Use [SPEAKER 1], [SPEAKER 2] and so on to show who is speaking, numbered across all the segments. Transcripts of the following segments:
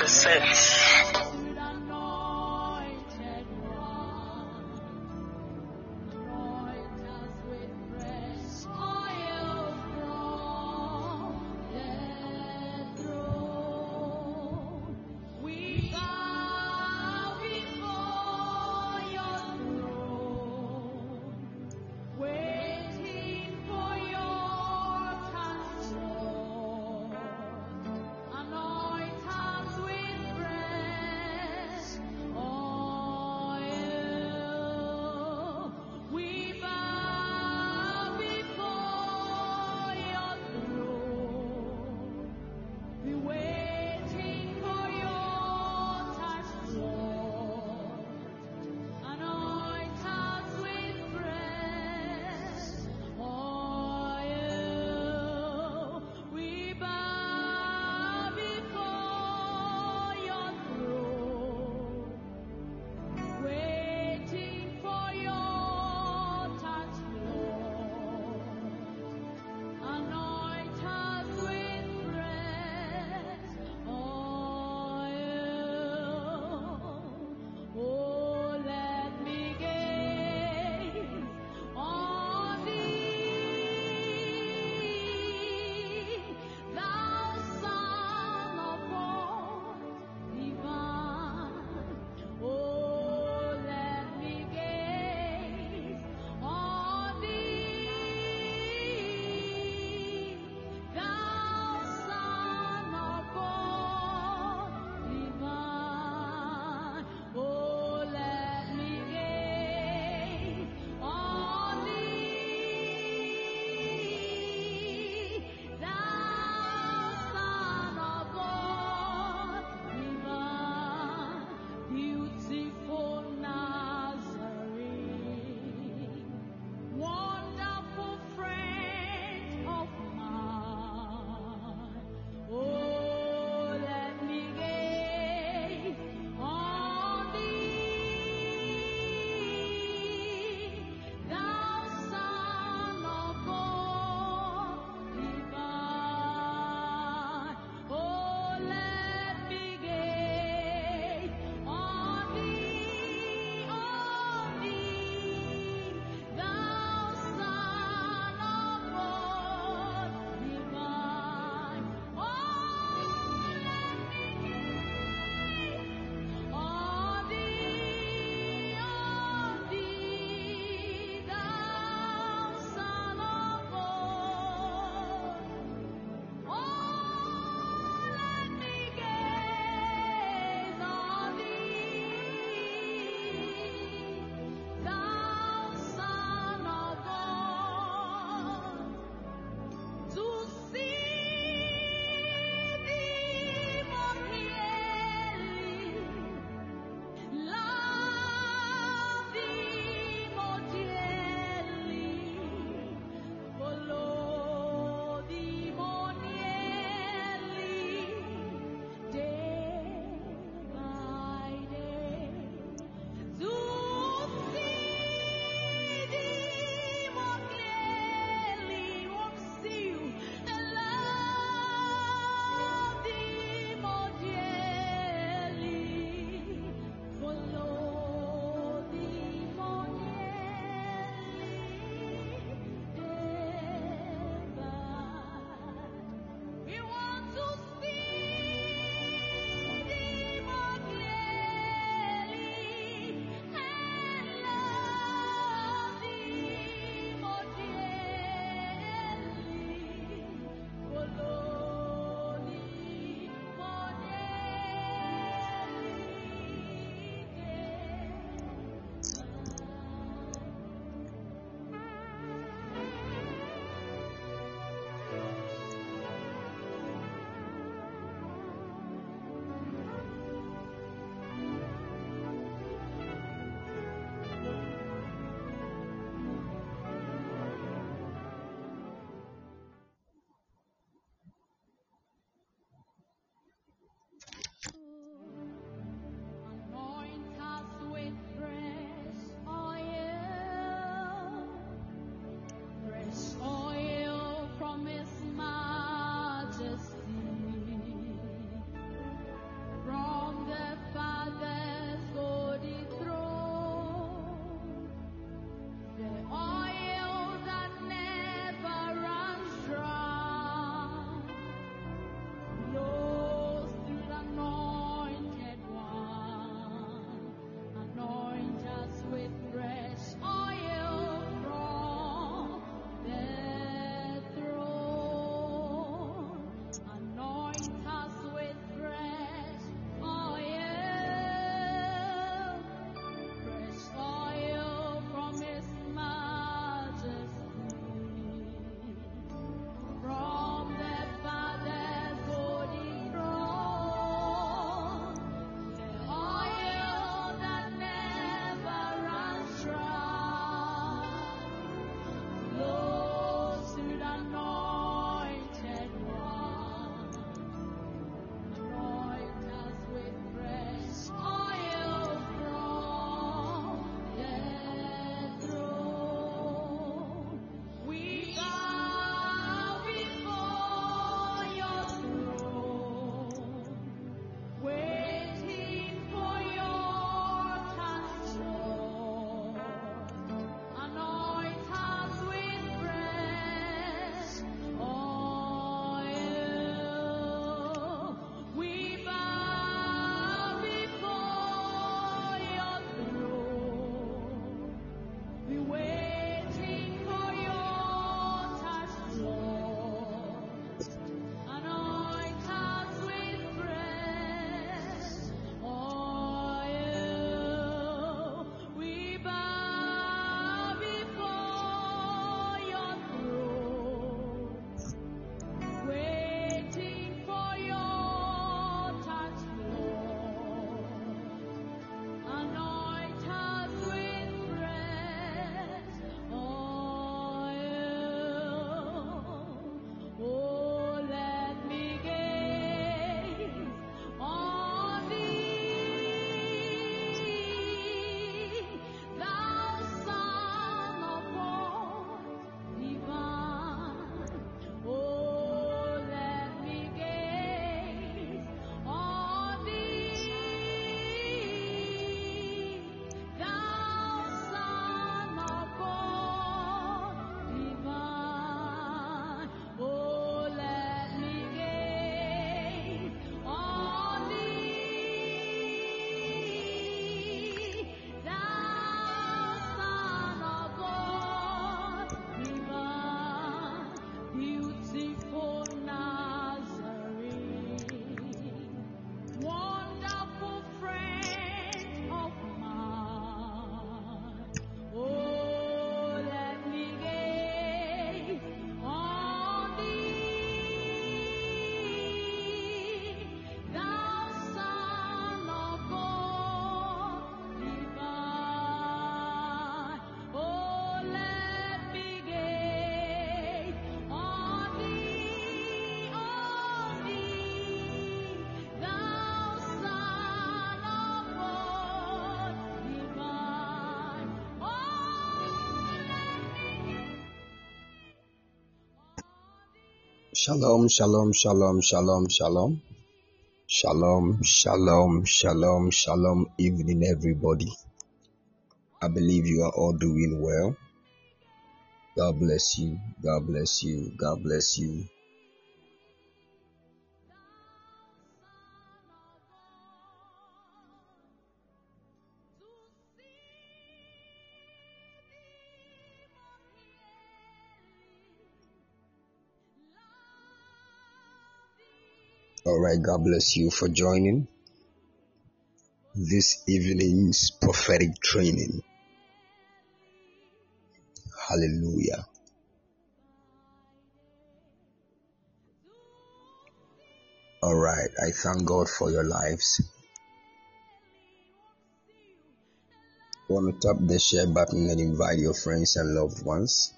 [SPEAKER 1] of
[SPEAKER 2] Shalom, shalom, shalom, shalom, shalom. Shalom, shalom, shalom, shalom, evening, everybody. I believe you are all doing well. God bless you, God bless you, God bless you. God bless you for joining this evening's prophetic training. Hallelujah. All right, I thank God for your lives. Want to tap the share button and invite your friends and loved ones.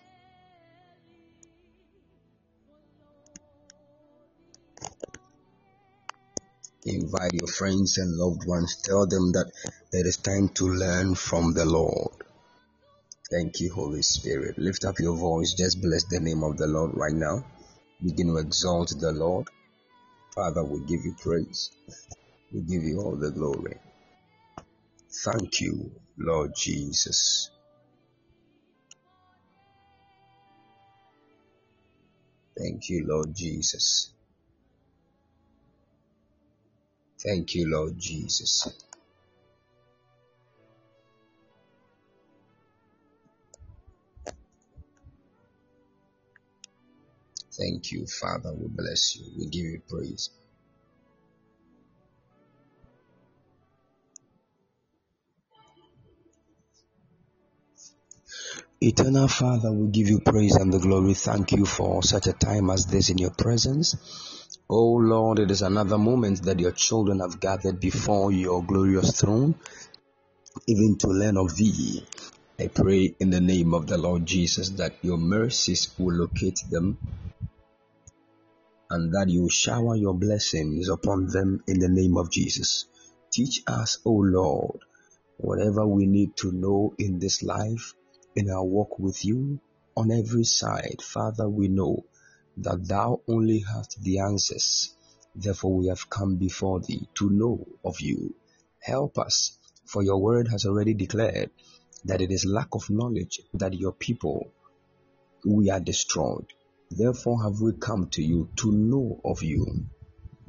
[SPEAKER 2] Invite your friends and loved ones. Tell them that it is time to learn from the Lord. Thank you, Holy Spirit. Lift up your voice. Just bless the name of the Lord right now. Begin to exalt the Lord. Father, we give you praise. We give you all the glory. Thank you, Lord Jesus. Thank you, Lord Jesus. Thank you, Lord Jesus. Thank you, Father. We bless you. We give you praise. Eternal Father, we give you praise and the glory. Thank you for such a time as this in your presence. Oh Lord, it is another moment that your children have gathered before your glorious throne, even to learn of thee. I pray in the name of the Lord Jesus that your mercies will locate them and that you shower your blessings upon them in the name of Jesus. Teach us, O Lord, whatever we need to know in this life, in our walk with you, on every side. Father, we know that thou only hast the answers. Therefore, we have come before thee to know of you. Help us, for your word has already declared that it is lack of knowledge that your people we are destroyed. Therefore have we come to you to know of you.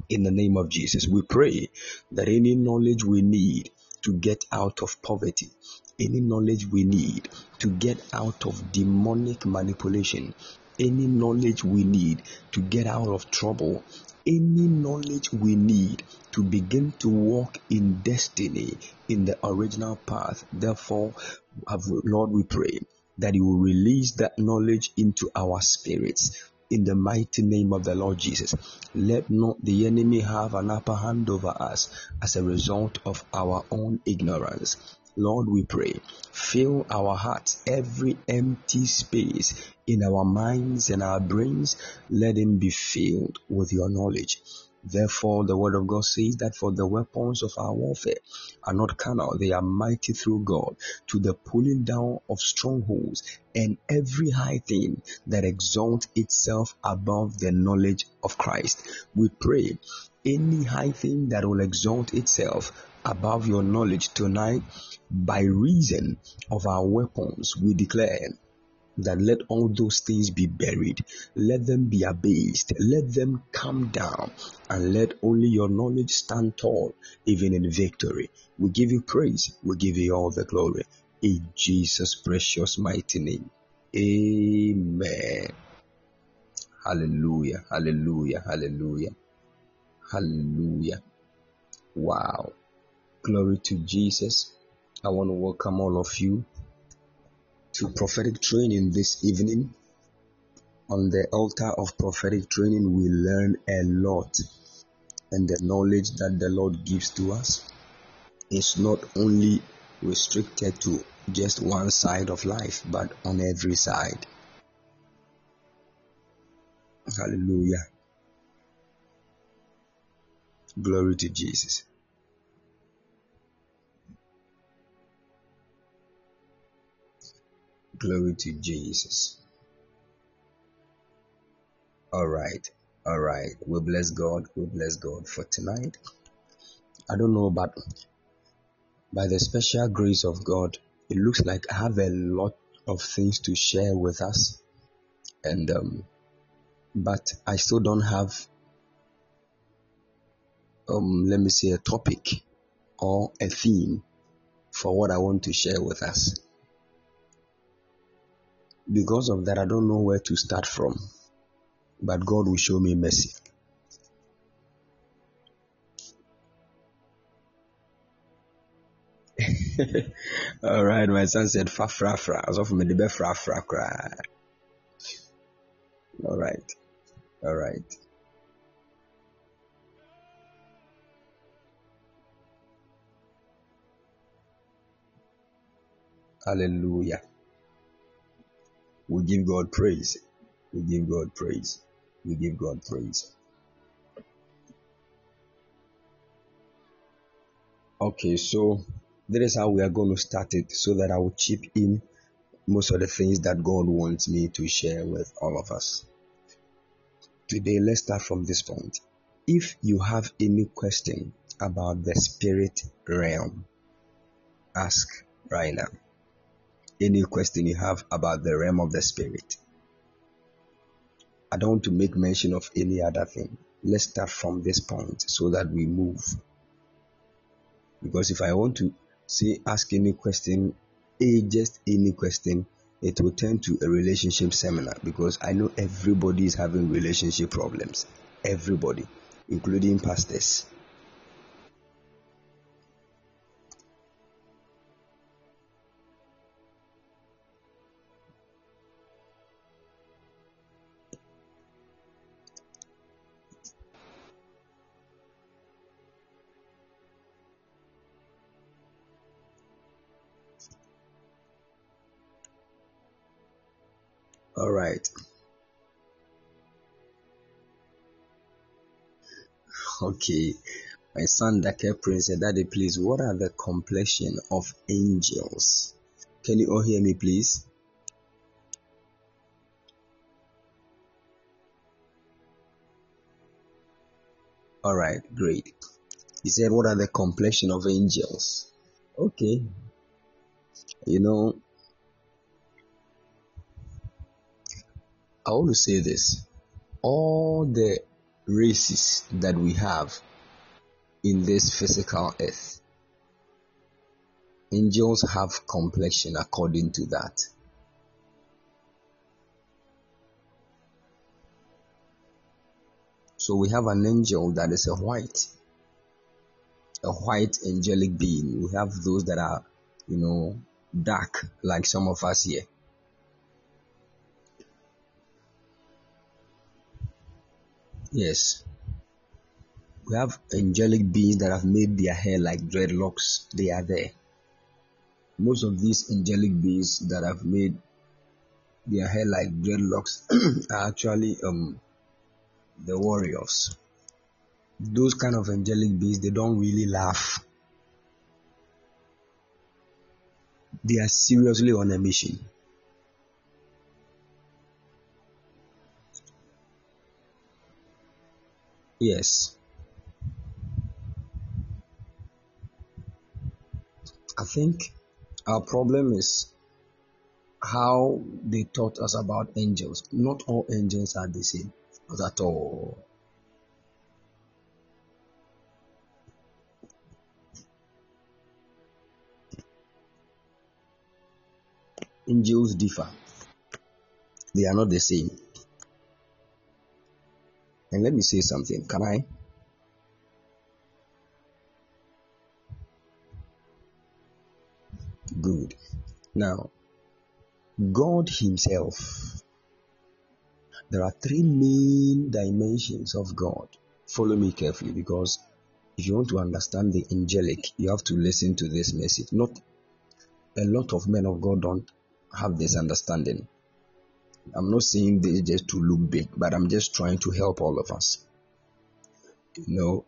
[SPEAKER 2] In the name of Jesus, we pray that any knowledge we need to get out of poverty, any knowledge we need to get out of demonic manipulation, any knowledge we need to get out of trouble, any knowledge we need to begin to walk in destiny in the original path. Therefore, Lord, we pray that you will release that knowledge into our spirits in the mighty name of the Lord Jesus. Let not the enemy have an upper hand over us as a result of our own ignorance. Lord, we pray, fill our hearts, every empty space in our minds and our brains, let them be filled with your knowledge. Therefore, the word of God says that for the weapons of our warfare are not carnal, they are mighty through God to the pulling down of strongholds and every high thing that exalts itself above the knowledge of Christ. We pray any high thing that will exalt itself above your knowledge tonight by reason of our weapons, we declare that let all those things be buried, let them be abased, let them come down, and let only your knowledge stand tall, even in victory. We give you praise, we give you all the glory. In Jesus' precious mighty name. Amen. Hallelujah, hallelujah, hallelujah, hallelujah. Wow. Glory to Jesus. I want to welcome all of you to prophetic training this evening. On the altar of prophetic training, we learn a lot, and the knowledge that the Lord gives to us is not only restricted to just one side of life, but on every side. Hallelujah. Glory to Jesus. Glory to Jesus. All right. All right. We bless God. We bless God for tonight. I don't know, but by the special grace of God, it looks like I have a lot of things to share with us. And, um, but I still don't have, um, let me say a topic or a theme for what I want to share with us. Because of that, I don't know where to start from but God will show me mercy. All right, my son said fa fra fra. As of me the fra fra cry. All right. All right. Hallelujah. We give God praise. We give God praise. We give God praise. Okay, so that is how we are going to start it so that I will chip in most of the things that God wants me to share with all of us. Today, let's start from this point. If you have any question about the spirit realm, ask right now. Any question you have about the realm of the spirit, I don't want to make mention of any other thing. Let's start from this point so that we move. Because if I want to say ask any question, a just any question, it will turn to a relationship seminar because I know everybody is having relationship problems. Everybody, including pastors. Okay. My son Dake Prince said, Daddy, please, what are the complexion of angels? Can you all hear me, please? All right, great. He said, What are the complexion of angels? Okay. You know, I want to say this all the races that we have in this physical earth, angels have complexion according to that. So we have an angel that is a white, a white angelic being. We have those that are, you know, dark, like some of us here. Yes. We have angelic beings that have made their hair like dreadlocks. They are there. Most of these angelic beings that have made their hair like dreadlocks are actually um the warriors. Those kind of angelic beings they don't really laugh. They are seriously on a mission. Yes. I think our problem is how they taught us about angels. Not all angels are the same. Not at all. Angels differ. They are not the same. And let me say something. Can I? Good. Now, God Himself. There are three main dimensions of God. Follow me carefully because if you want to understand the angelic, you have to listen to this message. Not a lot of men of God don't have this understanding. I'm not saying this just to look big, but I'm just trying to help all of us. You know,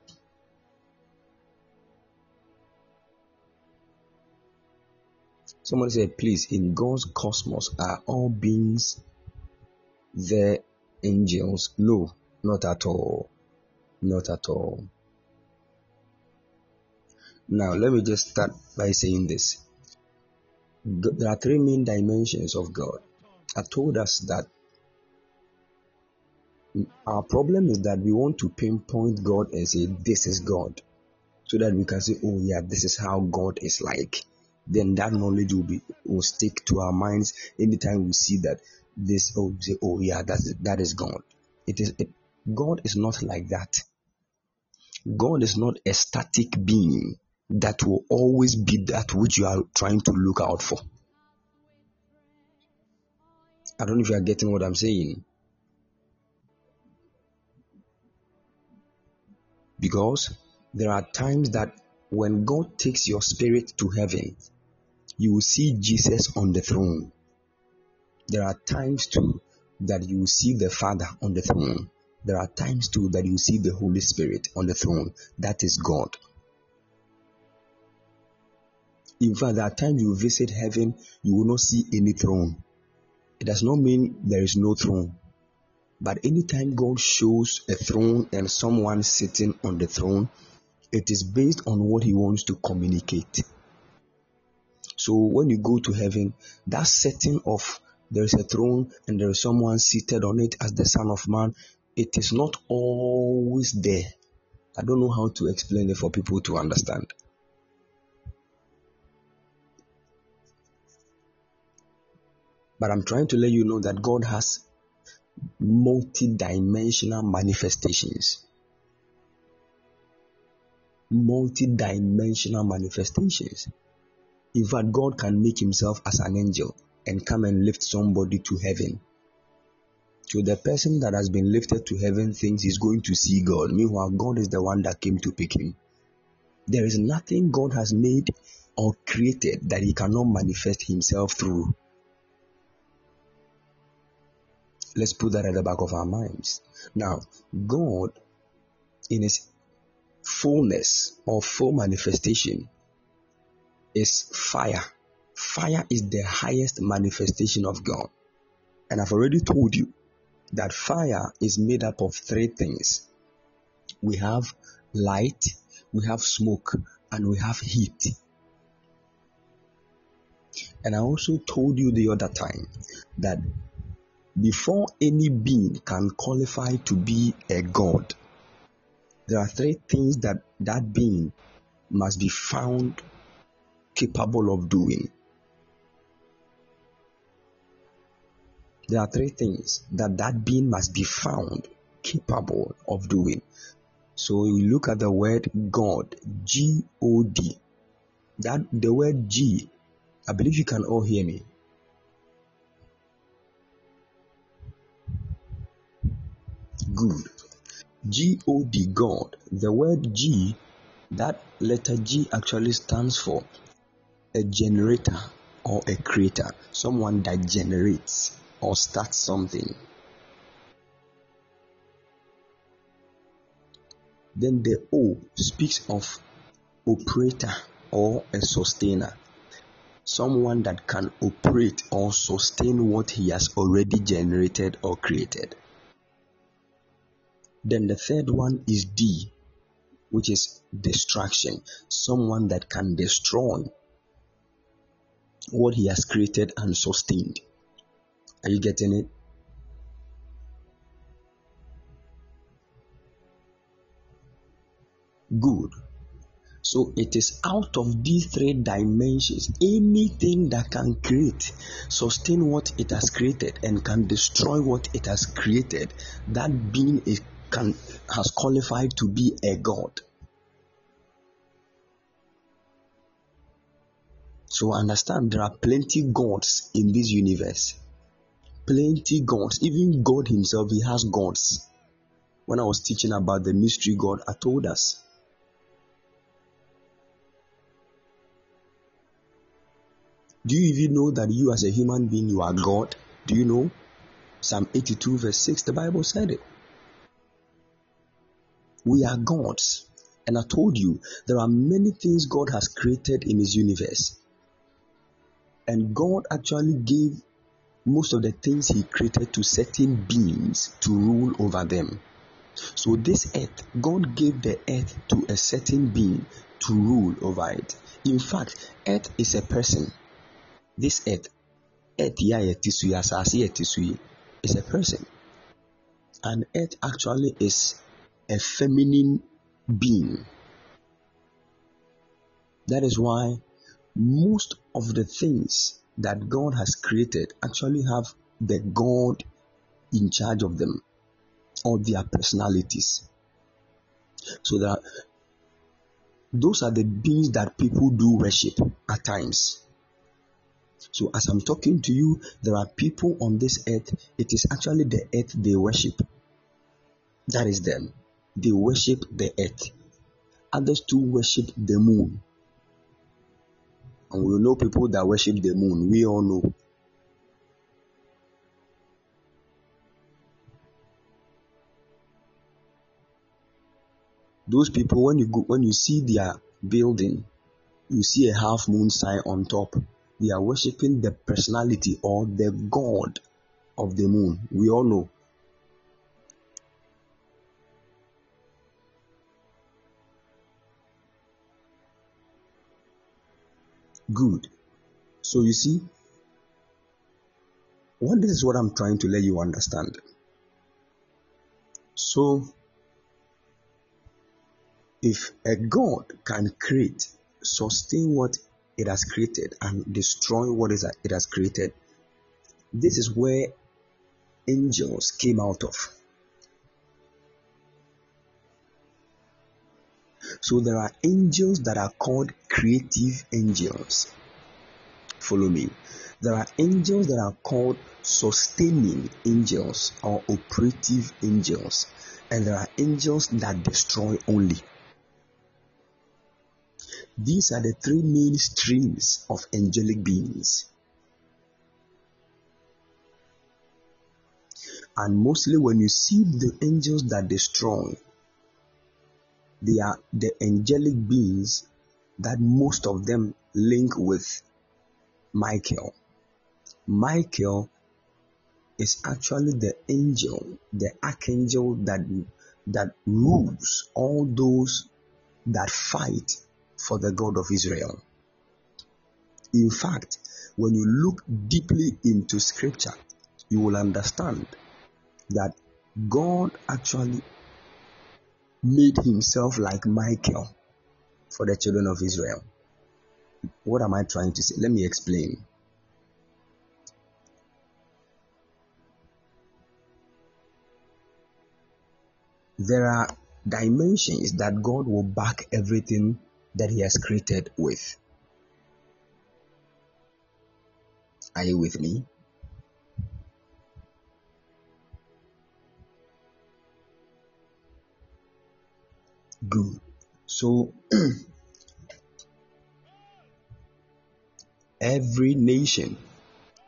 [SPEAKER 2] Someone said, please, in God's cosmos, are all beings the angels? No, Not at all. Not at all. Now, let me just start by saying this. There are three main dimensions of God. I told us that our problem is that we want to pinpoint God and say, This is God. So that we can say, Oh, yeah, this is how God is like. Then that knowledge will be will stick to our minds anytime we see that this, oh, say, Oh, yeah, that's that is God. It is it, God is not like that. God is not a static being that will always be that which you are trying to look out for. I don't know if you are getting what I'm saying. Because there are times that when God takes your spirit to heaven, you will see Jesus on the throne. There are times too that you will see the Father on the throne. There are times too that you will see the Holy Spirit on the throne. That is God. In fact, there are times you visit heaven, you will not see any throne. It does not mean there is no throne. But anytime God shows a throne and someone sitting on the throne, it is based on what He wants to communicate. So when you go to heaven, that setting of there is a throne and there is someone seated on it as the Son of Man, it is not always there. I don't know how to explain it for people to understand. But I'm trying to let you know that God has multi-dimensional manifestations. Multi-dimensional manifestations. In fact god can make himself as an angel and come and lift somebody to heaven. So the person that has been lifted to heaven thinks he's going to see god. Meanwhile god is the one that came to pick him. There is nothing god has made or created that he cannot manifest himself through Let's put that at the back of our minds. Now, God, in His fullness or full manifestation, is fire. Fire is the highest manifestation of God. And I've already told you that fire is made up of three things we have light, we have smoke, and we have heat. And I also told you the other time that before any being can qualify to be a god, there are three things that that being must be found capable of doing. There are three things that that being must be found capable of doing. So you look at the word God, G O D. That the word G, I believe you can all hear me. Good. G O D God. The word G, that letter G actually stands for a generator or a creator, someone that generates or starts something. Then the O speaks of operator or a sustainer, someone that can operate or sustain what he has already generated or created. Then the third one is D, which is destruction. Someone that can destroy what he has created and sustained. Are you getting it? Good. So it is out of these three dimensions, anything that can create, sustain what it has created, and can destroy what it has created, that being is can has qualified to be a god. So understand there are plenty gods in this universe. Plenty gods. Even God Himself, He has gods. When I was teaching about the mystery God, I told us. Do you even know that you as a human being you are God? Do you know? Psalm 82 verse 6, the Bible said it. We are gods. And I told you there are many things God has created in His universe. And God actually gave most of the things He created to certain beings to rule over them. So, this earth, God gave the earth to a certain being to rule over it. In fact, earth is a person. This earth, earth is a person. And earth actually is a feminine being. That is why most of the things that God has created actually have the God in charge of them or their personalities. So that those are the beings that people do worship at times. So as I'm talking to you, there are people on this earth, it is actually the earth they worship. That is them. They worship the earth. Others too worship the moon. And we know people that worship the moon. We all know. Those people, when you go, when you see their building, you see a half moon sign on top. They are worshiping the personality or the god of the moon. We all know. Good. So you see, what this is what I'm trying to let you understand. So if a God can create, sustain what it has created, and destroy what it has created, this is where angels came out of. So there are angels that are called creative angels. Follow me. There are angels that are called sustaining angels or operative angels, and there are angels that destroy only. These are the three main streams of angelic beings. And mostly, when you see the angels that destroy, they are the angelic beings that most of them link with Michael. Michael is actually the angel, the archangel that that rules all those that fight for the God of Israel. In fact, when you look deeply into scripture, you will understand that God actually made himself like Michael for the children of Israel. What am I trying to say? Let me explain. There are dimensions that God will back everything that He has created with. Are you with me? Good. So, every nation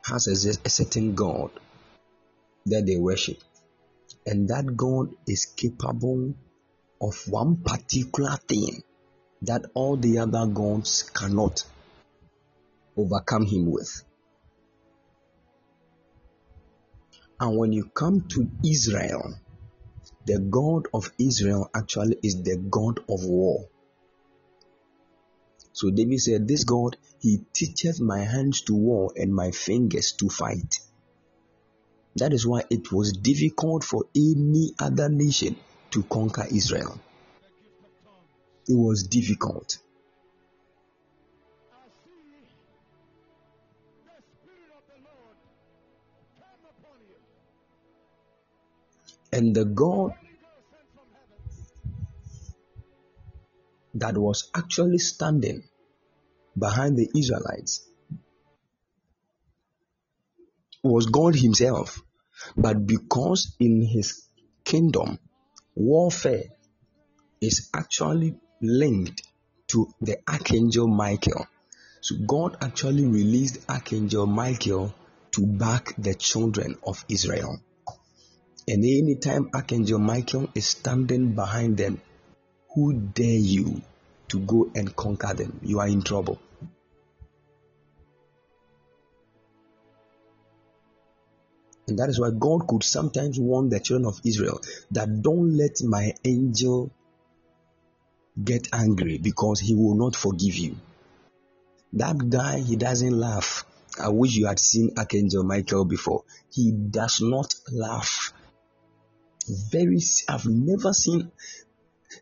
[SPEAKER 2] has a, certain God that they worship, and that God is capable of one particular thing that all the other gods cannot overcome him with. And when you come to Israel, the God of Israel actually is the God of war. So David said, This God, he teacheth my hands to war and my fingers to fight. That is why it was difficult for any other nation to conquer Israel it was difficult. And the God that was actually standing behind the Israelites was God Himself. But because in His kingdom, warfare is actually linked to the Archangel Michael. So God actually released Archangel Michael to back the children of Israel. And anytime Archangel Michael is standing behind them, who dare you to go and conquer them? You are in trouble. And that is why God could sometimes warn the children of Israel that don't let my angel get angry because he will not forgive you. That guy, he doesn't laugh. I wish you had seen Archangel Michael before. He does not laugh. Very, I've never seen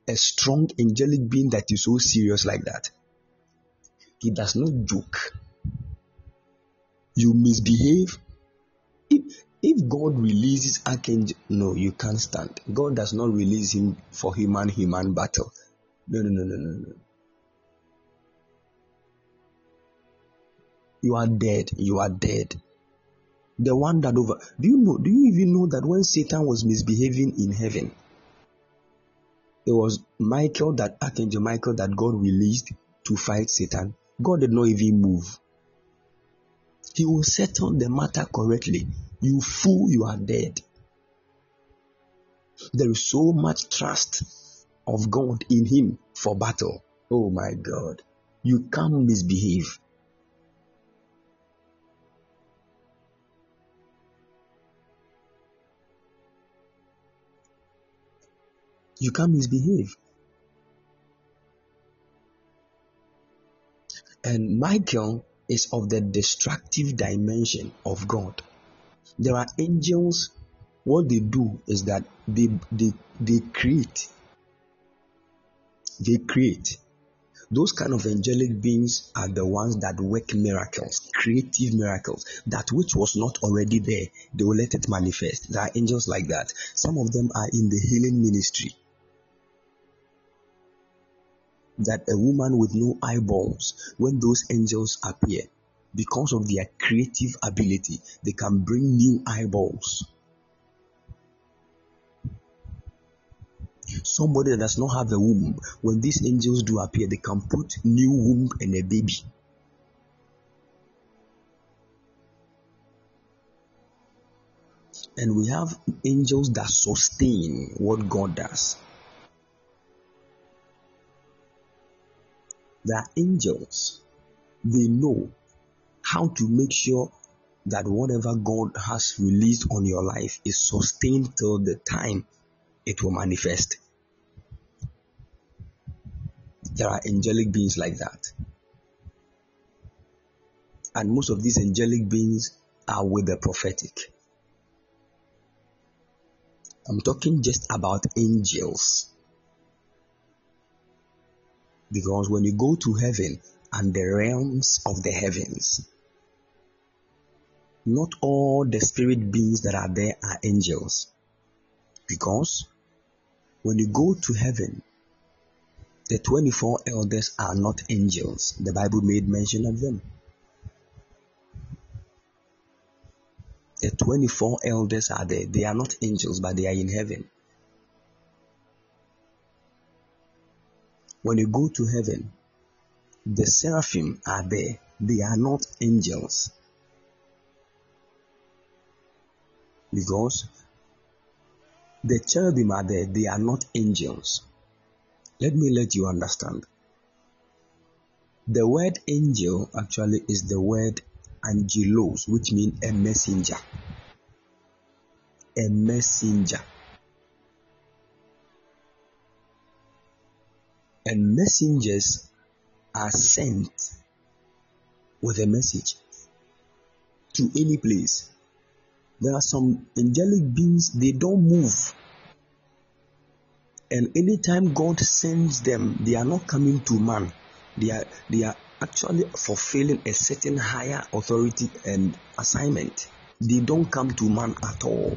[SPEAKER 2] a strong angelic being that is so serious like that. He does not joke. You misbehave. If, if God releases archangel, no, you can't stand. God does not release him for human human battle. No, no, no, no, no, no. You are dead. You are dead. The one that over. Do you know? Do you even know that when Satan was misbehaving in heaven, it was Michael that Archangel Michael that God released to fight Satan. God did not even move. He will settle the matter correctly. You fool, you are dead. There is so much trust of God in Him for battle. Oh my God. You can't misbehave. You can't misbehave. And Michael is of the destructive dimension of God. There are angels, what they do is that they, they, they create they create. Those kind of angelic beings are the ones that work miracles, creative miracles. That which was not already there, they will let it manifest. There are angels like that. Some of them are in the healing ministry. That a woman with no eyeballs, when those angels appear, because of their creative ability, they can bring new eyeballs Somebody that does not have a womb, when these angels do appear, they can put new womb and a baby. And we have angels that sustain what God does. There are angels, they know how to make sure that whatever God has released on your life is sustained till the time it will manifest. There are angelic beings like that. And most of these angelic beings are with the prophetic. I'm talking just about angels. Because when you go to heaven and the realms of the heavens, not all the spirit beings that are there are angels. Because when you go to heaven, the 24 elders are not angels. The Bible made mention of them. The 24 elders are there. They are not angels, but they are in heaven. When you go to heaven, the seraphim are there. They are not angels. Because the cherubim are there. They are not angels. Let me let you understand. The word angel actually is the word angelos, which means a messenger. A messenger. And messengers are sent with a message to any place. There are some angelic beings, they don't move and anytime God sends them, they are not coming to man. They are they are actually fulfilling a certain higher authority and assignment. They don't come to man at all.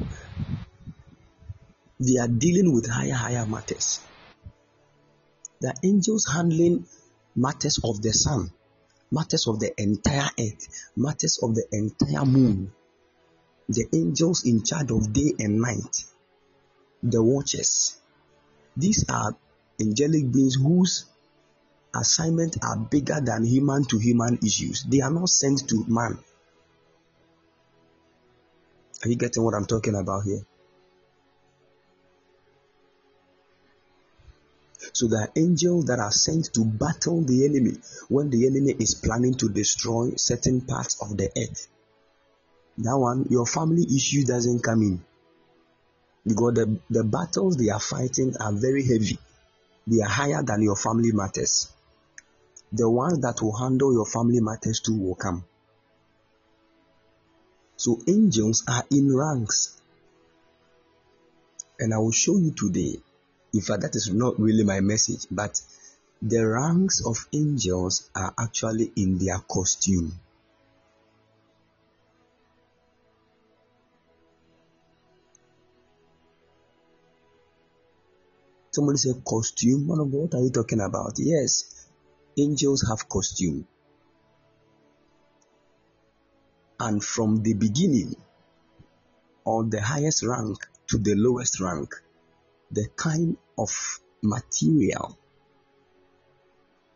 [SPEAKER 2] They are dealing with higher, higher matters. The angels handling matters of the sun, matters of the entire earth, matters of the entire moon. The angels in charge of day and night, the watchers, these are angelic beings whose assignment are bigger than human to human issues. They are not sent to man. Are you getting what I'm talking about here? So are angels that are sent to battle the enemy when the enemy is planning to destroy certain parts of the earth. that one, your family issue doesn't come in. Because the, the battles they are fighting are very heavy. They are higher than your family matters. The ones that will handle your family matters too will come. So angels are in ranks. And I will show you today. In fact, that is not really my message, but the ranks of angels are actually in their costume. Somebody said costume. What are you talking about? Yes, angels have costume. And from the beginning, or the highest rank to the lowest rank, the kind of material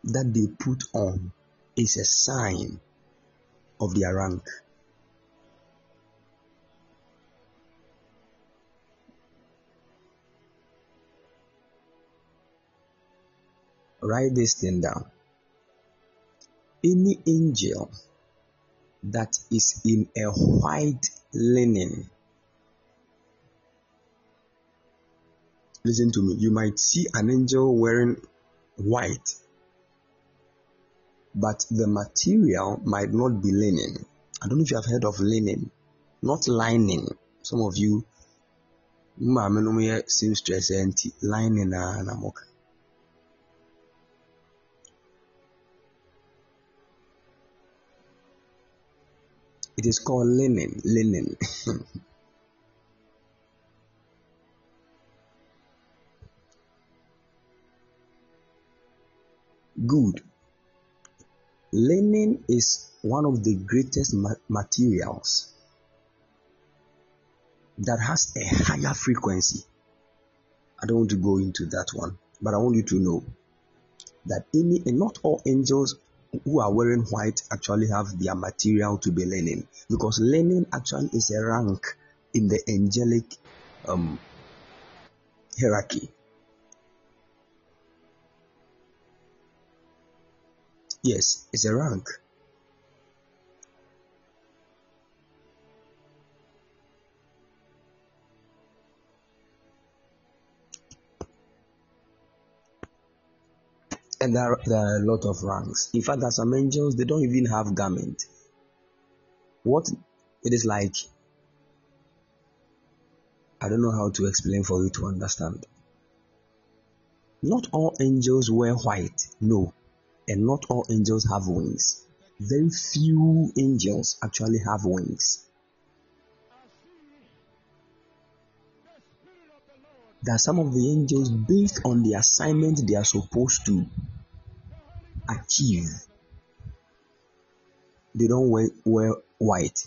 [SPEAKER 2] that they put on is a sign of their rank. Write this thing down. Any angel that is in a white linen. Listen to me. You might see an angel wearing white, but the material might not be linen. I don't know if you have heard of linen, not lining. Some of you, seamstress lining na namoka. It is called linen. Linen. Good. Linen is one of the greatest ma- materials that has a higher frequency. I don't want to go into that one, but I want you to know that any and not all angels who are wearing white actually have their material to be linen because linen actually is a rank in the angelic um, hierarchy. Yes, it's a rank. and there are, there are a lot of ranks. In fact, there are some angels they don't even have garment. What it is like, I don't know how to explain for you to understand. Not all angels wear white, no, and not all angels have wings. Very few angels actually have wings. That some of the angels based on the assignment they are supposed to achieve. They don't wear, wear white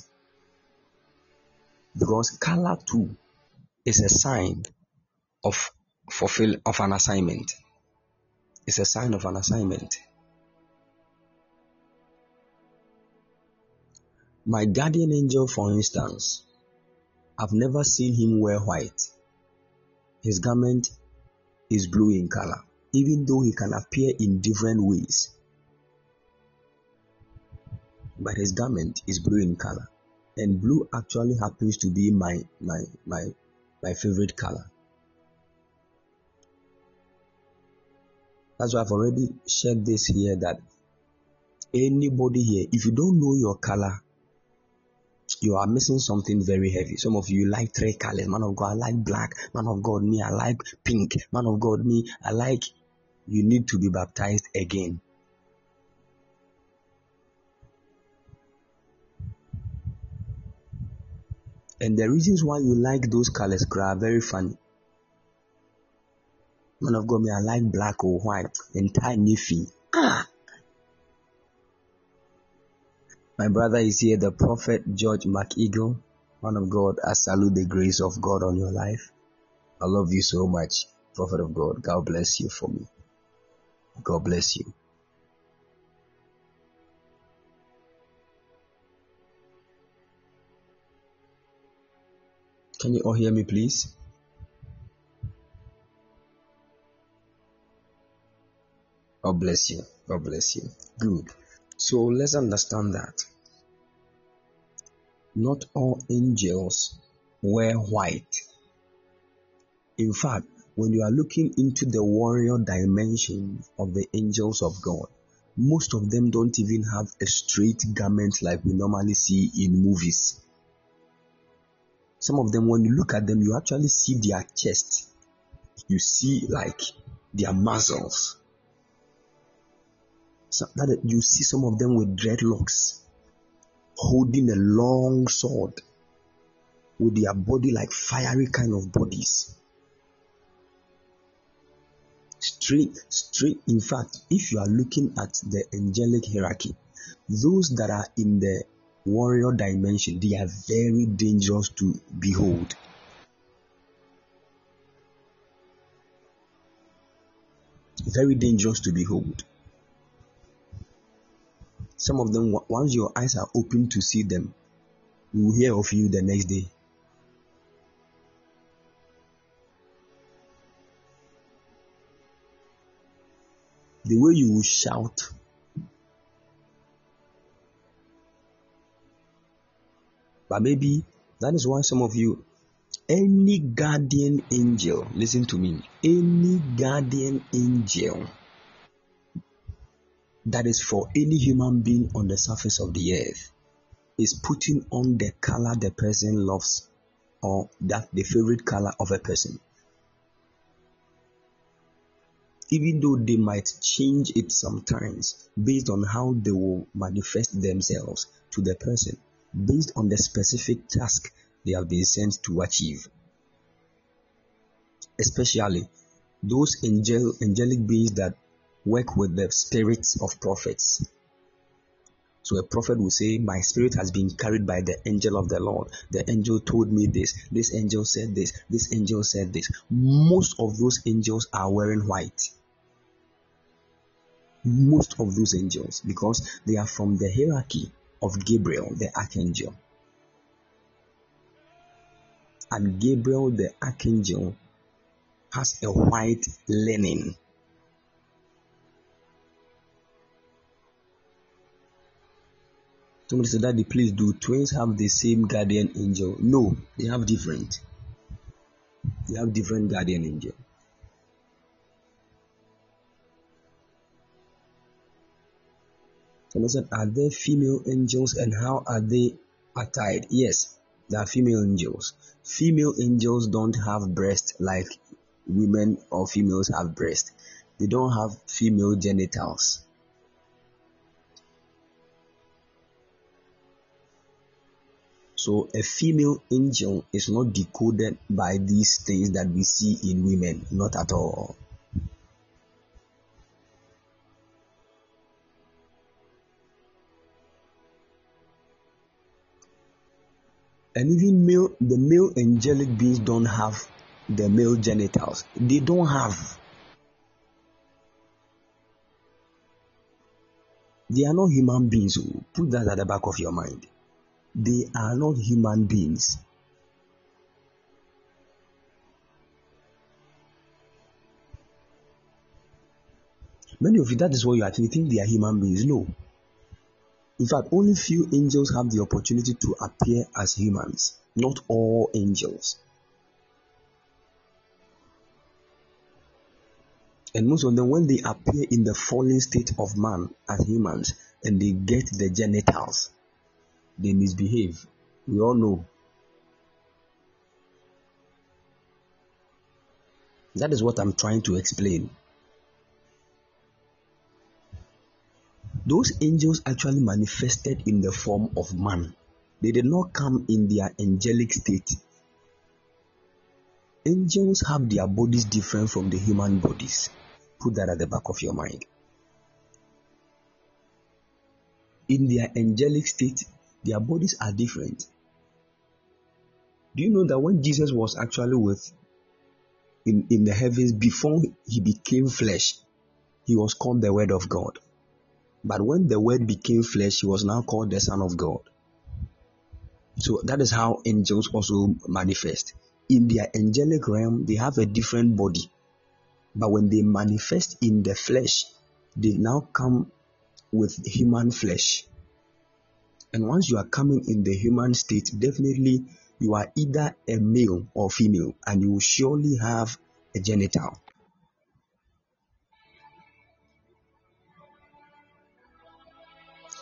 [SPEAKER 2] because color too is a sign of fulfill of an assignment. It's a sign of an assignment. My guardian angel, for instance, I've never seen him wear white. His garment is blue in color even though he can appear in different ways. But his garment is blue in color, and blue actually happens to be my my my my favorite color. That's why I've already shared this here that anybody here, if you don't know your color, you are missing something very heavy. Some of you like three colors. Man of God, I like black. Man of God, me, I like pink. Man of God, me, I like you need to be baptized again. And the reasons why you like those colors are very funny. Man of God, me, I like black or white. Entire niffy. Ah! My brother is here, the prophet George McEagle. Man of God, I salute the grace of God on your life. I love you so much, prophet of God. God bless you for me. God bless you. Can you all hear me, please? God bless you. God bless you. Good. So let's understand that not all angels wear white. In fact, when you are looking into the warrior dimension of the angels of God, most of them don't even have a straight garment like we normally see in movies. Some of them, when you look at them, you actually see their chest. You see like their muscles. So that you see some of them with dreadlocks, holding a long sword, with their body like fiery kind of bodies. Straight straight in fact if you are looking at the angelic hierarchy those that are in the warrior dimension they are very dangerous to behold. Very dangerous to behold some of them once your eyes are open to see them you will hear of you the next day. The way you will shout. But maybe that is why some of you any guardian angel listen to me any guardian angel that is for any human being on the surface of the earth is putting on the color the person loves or that the favorite color of a person even though they might change it sometimes based on how they will manifest themselves to the person, based on the specific task they have been sent to achieve. Especially those angel, angelic beings that work with the spirits of prophets. So a prophet will say, My spirit has been carried by the angel of the Lord. The angel told me this. This angel said this. This angel said this. Most of those angels are wearing white most of those angels because they are from the hierarchy of Gabriel, the archangel. And Gabriel, the archangel, has a white linen. Somebody said, Daddy, please do twins have the same guardian angel? No, they have different. They have different guardian angel. Someone said, Are there female angels and how are they attired? Yes, there are female angels. Female angels don't have breasts like women or females have breasts. They don't have female genitals. So a female angel is not decoded by these things that we see in women, not at all. and even male the male angelic beings don't have the male genitals they don't have they are not human beings oh. put that at the back of your mind they are not human beings. Many of you that is what you actually think they are human beings. No. In fact, only few angels have the opportunity to appear as humans, not all angels. And most of them, when they appear in the fallen state of man as humans and they get the genitals, they misbehave. We all know. That is what I'm trying to explain. Those angels actually manifested in the form of man. They did not come in their angelic state. Angels have their bodies different from the human bodies. Put that at the back of your mind. In their angelic state, their bodies are different. Do you know that when Jesus was actually with in, in the heavens before he became flesh, he was called the Word of God. But when the word became flesh, he was now called the Son of God. So that is how angels also manifest. In their angelic realm, they have a different body. But when they manifest in the flesh, they now come with human flesh. And once you are coming in the human state, definitely you are either a male or female, and you will surely have a genital.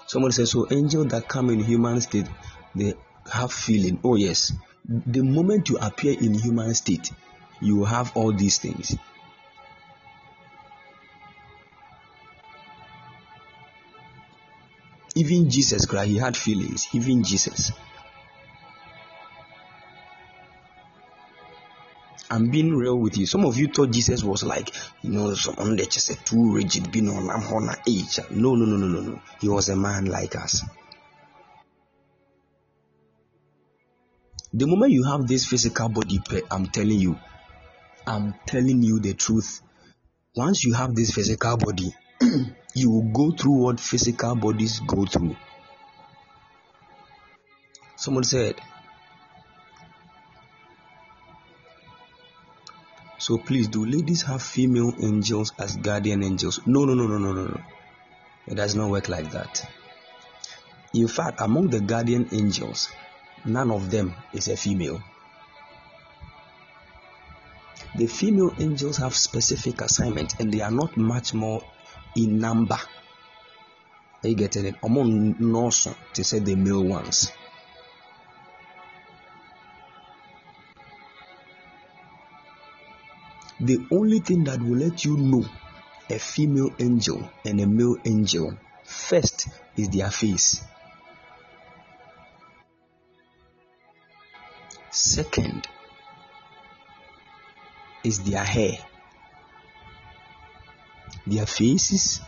[SPEAKER 2] Someone says, so angels that come in human state, they have feeling. Oh yes, the moment you appear in human state, you have all these things. Even Jesus Christ, he had feelings. Even Jesus. I'm being real with you. Some of you thought Jesus was like, you know, someone that just too rigid, being on a age. No, no, no, no, no, no. He was a man like us. The moment you have this physical body, I'm telling you, I'm telling you the truth. Once you have this physical body, you will go through what physical bodies go through. Someone said, So please, do ladies have female angels as guardian angels? No, no, no, no, no, no, no. It does not work like that. In fact, among the guardian angels, none of them is a female. The female angels have specific assignment and they are not much more in number. Are you getting it? Among Norson, to say the male ones. The only thing that will let you know a female angel and a male angel first is their face. Second is their hair, their faces,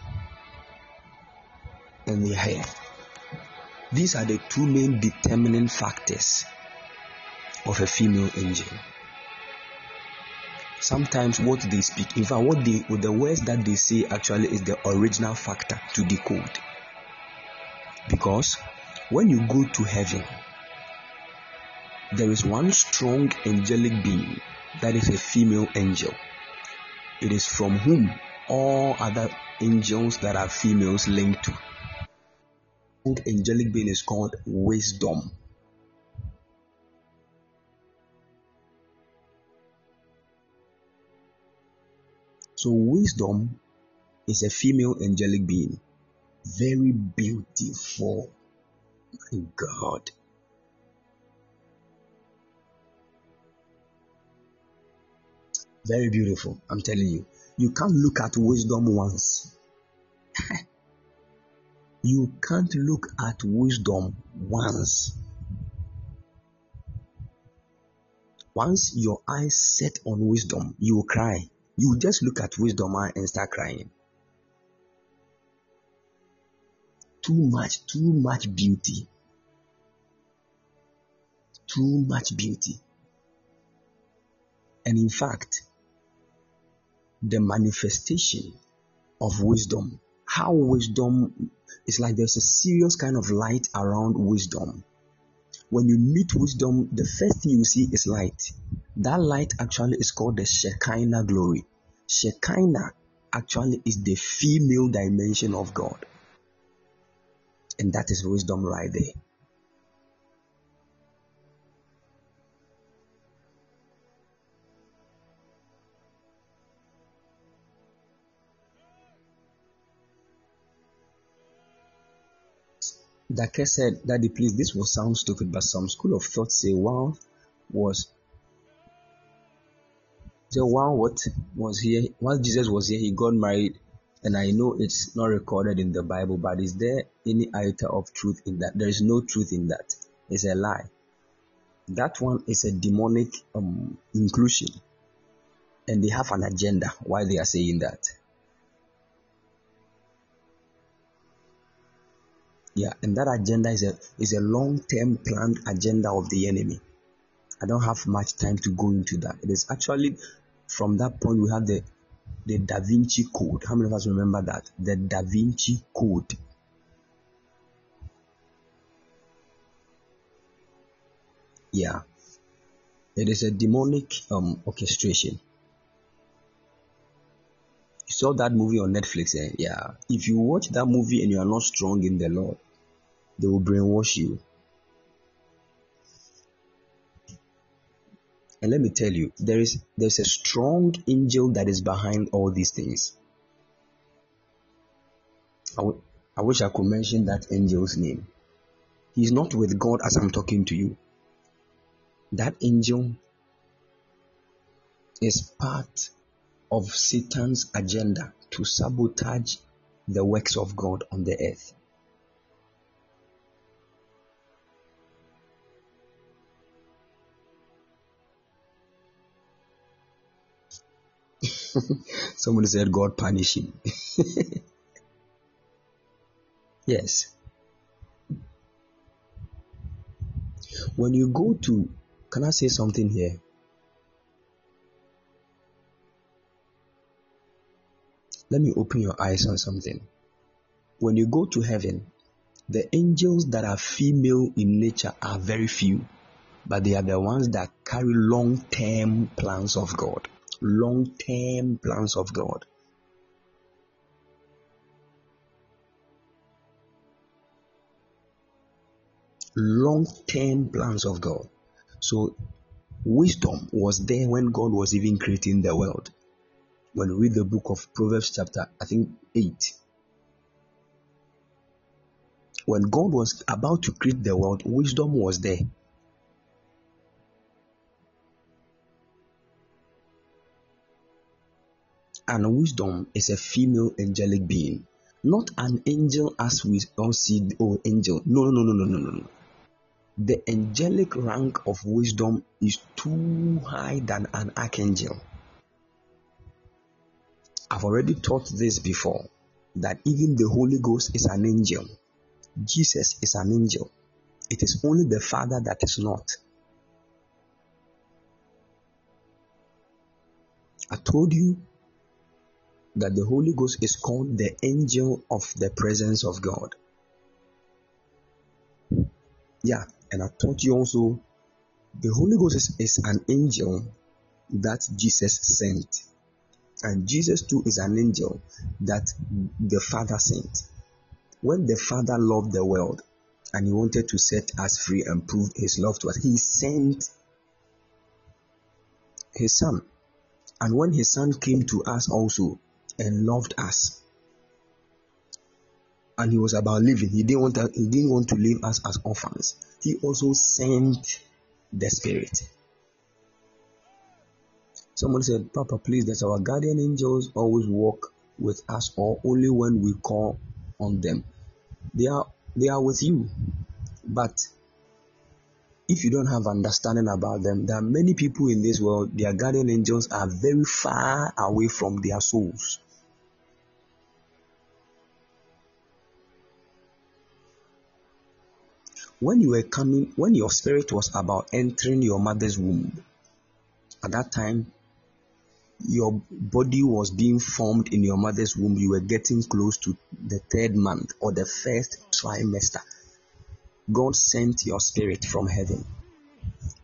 [SPEAKER 2] and their hair. These are the two main determining factors of a female angel. Sometimes what they speak in fact what they the words that they say actually is the original factor to decode. Because when you go to heaven there is one strong angelic being that is a female angel. It is from whom all other angels that are females linked to angelic being is called wisdom So, wisdom is a female angelic being. Very beautiful. My God. Very beautiful. I'm telling you. You can't look at wisdom once. you can't look at wisdom once. Once your eyes set on wisdom, you will cry You will just look at wisdom and start crying. Too much, too much beauty. Too much beauty. And in fact, the manifestation of wisdom, how wisdom is like there's a serious kind of light around wisdom. When you meet wisdom, the first thing you see is light. That light actually is called the Shekinah glory. Shekinah actually is the female dimension of God. And that is wisdom right there. Dake said, Daddy, please, this will sound stupid, but some school of thought say wow was the one what was here, while Jesus was here, he got married, and I know it's not recorded in the Bible, but is there any iota of truth in that? There is no truth in that. It's a lie. That one is a demonic um, inclusion, and they have an agenda why they are saying that. Yeah, and that agenda is a is a long-term planned agenda of the enemy. I don't have much time to go into that. It is actually from that point we have the the Da Vinci Code. How many of us remember that? The Da Vinci Code. Yeah. It is a demonic um, orchestration. You saw that movie on Netflix, eh? Yeah. If you watch that movie and you are not strong in the Lord, They will brainwash you. And let me tell you, there is there's a strong angel that is behind all these things. I, w- I wish I could mention that angel's name. He's not with God as I'm talking to you. That angel is part of Satan's agenda to sabotage the works of God on the earth. Somebody said God punish him. yes. When you go to, can I say something here? Let me open your eyes on something. When you go to heaven, the angels that are female in nature are very few, but they are the ones that carry long term plans of God long term plans of God. Long term plans of God. So, wisdom was there when God was even creating the world. When we read the book of Proverbs, chapter I think 8, when God was about to create the world, wisdom was there. And wisdom is a female angelic being, not an angel as we all see oh angel. No, no, no, no, no, no, no. The angelic rank of wisdom is too high than an archangel. I've already taught this before that even the Holy Ghost is an angel. Jesus is an angel. It is only the Father that is not. I told you that the Holy Ghost is called the angel of the presence of God. Yeah, and I taught you also the Holy Ghost is, is an angel that Jesus sent. And Jesus too is an angel that the Father sent. When the Father loved the world and he wanted to set us free and prove his love to us, he sent his son. And when his son came to us also, and loved us. And he was about living. He didn't want to, he didn't want to leave us as orphans. He also sent the spirit. Someone said, Papa, please, does our guardian angels always walk with us or only when we call on them? They are they are with you. But if you don't have understanding about them, there are many people in this world, their guardian angels are very far away from their souls. When you were coming, when your spirit was about entering your mother's womb, at that time, your body was being formed in your mother's womb. You were getting close to the third month or the first trimester. God sent your spirit from heaven.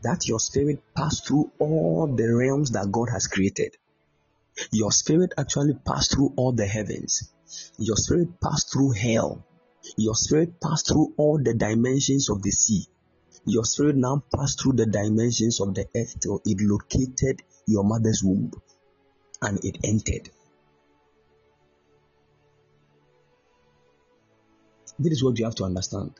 [SPEAKER 2] That your spirit passed through all the realms that God has created. Your spirit actually passed through all the heavens. Your spirit passed through hell your spirit passed through all the dimensions of the sea. Your spirit now passed through the dimensions of the earth till it located your mother's womb and it entered. This is what you have to understand.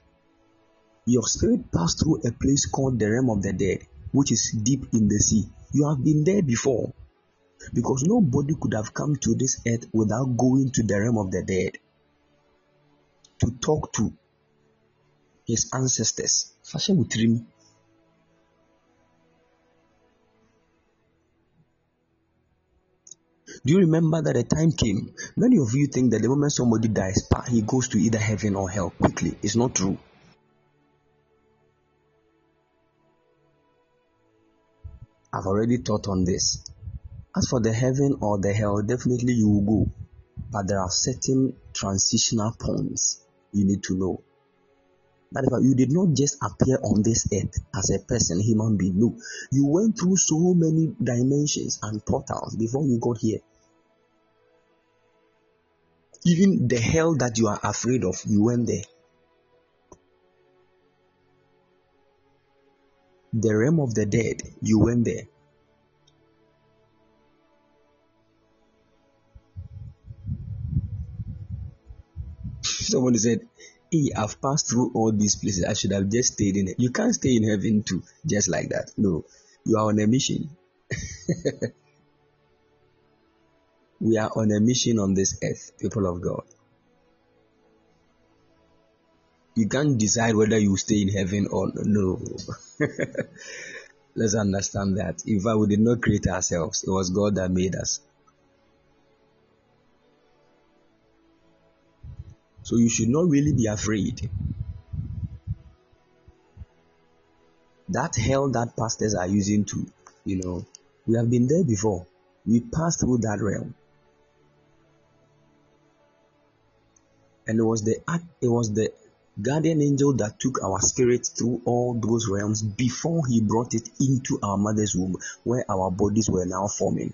[SPEAKER 2] Your spirit passed through a place called the realm of the dead, which is deep in the sea. You have been there before because nobody could have come to this earth without going to the realm of the dead to talk to his ancestors. Do you remember that a time came? Many of you think that the moment somebody dies, he goes to either heaven or hell quickly. It's not true. I've already taught on this. As for the heaven or the hell, definitely you will go. But there are certain transitional points you need to know. That you did not just appear on this earth as a person, human being. No, you went through so many dimensions and portals before you got here. Even the hell that you are afraid of, you went there. The realm of the dead, you went there. Someone said, Hey, I've passed through all these places. I should have just stayed in it. You can't stay in heaven too, just like that. No, you are on a mission. we are on a mission on this earth, people of God. You can't decide whether you stay in heaven or no. Let's understand that. In fact, we did not create ourselves, it was God that made us. So you should not really be afraid. That hell that pastors are using to, you know, we have been there before. We passed through that realm. And it was the it was the guardian angel that took our spirit through all those realms before he brought it into our mother's womb where our bodies were now forming.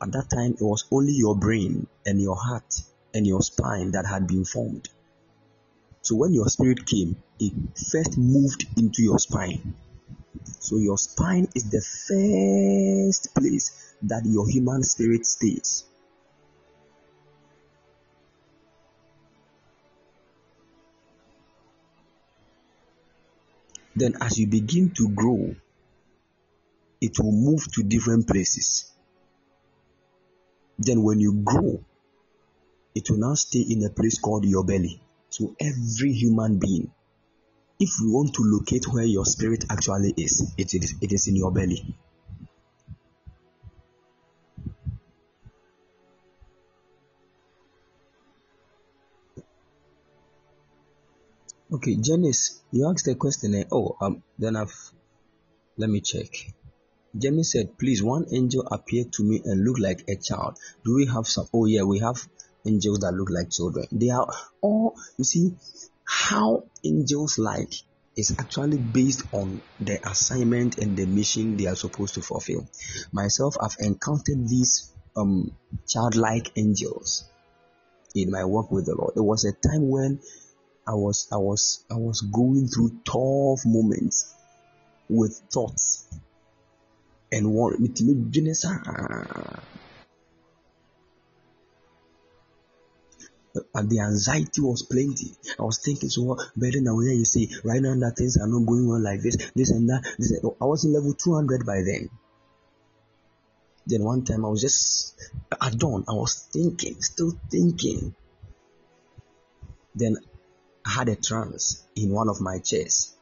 [SPEAKER 2] At that time, it was only your brain and your heart and your spine that had been formed. So when your spirit came, it first moved into your spine. So your spine is the first place that your human spirit stays. Then, as you begin to grow, it will move to different places. Then, when you grow, it will now stay in a place called your belly. So, every human being, if we want to locate where your spirit actually is, it is, it is in your belly. Okay, Janice, you asked a question. Eh? Oh, um, then I've let me check. Janice said, Please, one angel appeared to me and looked like a child. Do we have some? Oh, yeah, we have angels that look like children. They are all, you see, how angels like is actually based on the assignment and the mission they are supposed to fulfill. Myself, I've encountered these um, childlike angels in my work with the Lord. There was a time when I was I was I was going through tough moments with thoughts and worry. And the anxiety was plenty. I was thinking, so what better now here you see right now that things are not going on like this, this and that. This, I was in level 200 by then. Then one time I was just at dawn, I was thinking, still thinking. Then I had a trance in one of my chairs.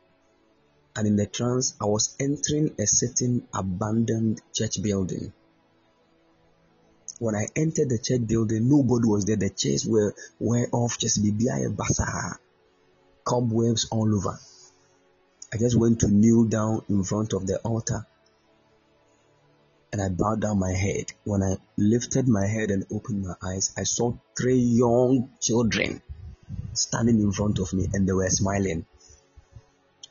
[SPEAKER 2] And in the trance, I was entering a certain abandoned church building. When I entered the church building, nobody was there. The chairs were, were off, just BBI bazaar, cobwebs all over. I just went to kneel down in front of the altar and I bowed down my head. When I lifted my head and opened my eyes, I saw three young children standing in front of me and they were smiling.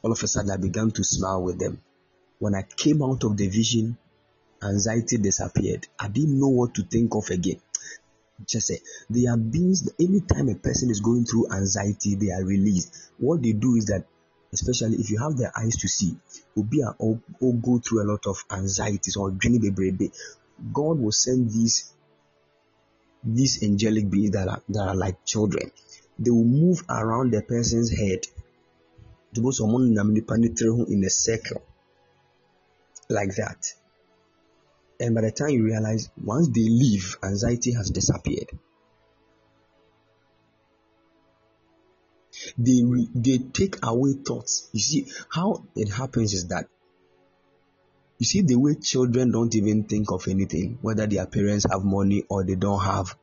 [SPEAKER 2] All of a sudden, I began to smile with them. When I came out of the vision, anxiety disappeared. I didn't know what to think of again. Just say, they are beings, anytime a person is going through anxiety, they are released. What they do is that, especially if you have the eyes to see, will be all go through a lot of anxieties or baby. God will send these these angelic beings that are that are like children they will move around the person's head To go someone in a circle like that and by the time you realize once they leave anxiety has disappeared. They they take away thoughts. You see how it happens is that you see the way children don't even think of anything whether their parents have money or they don't have.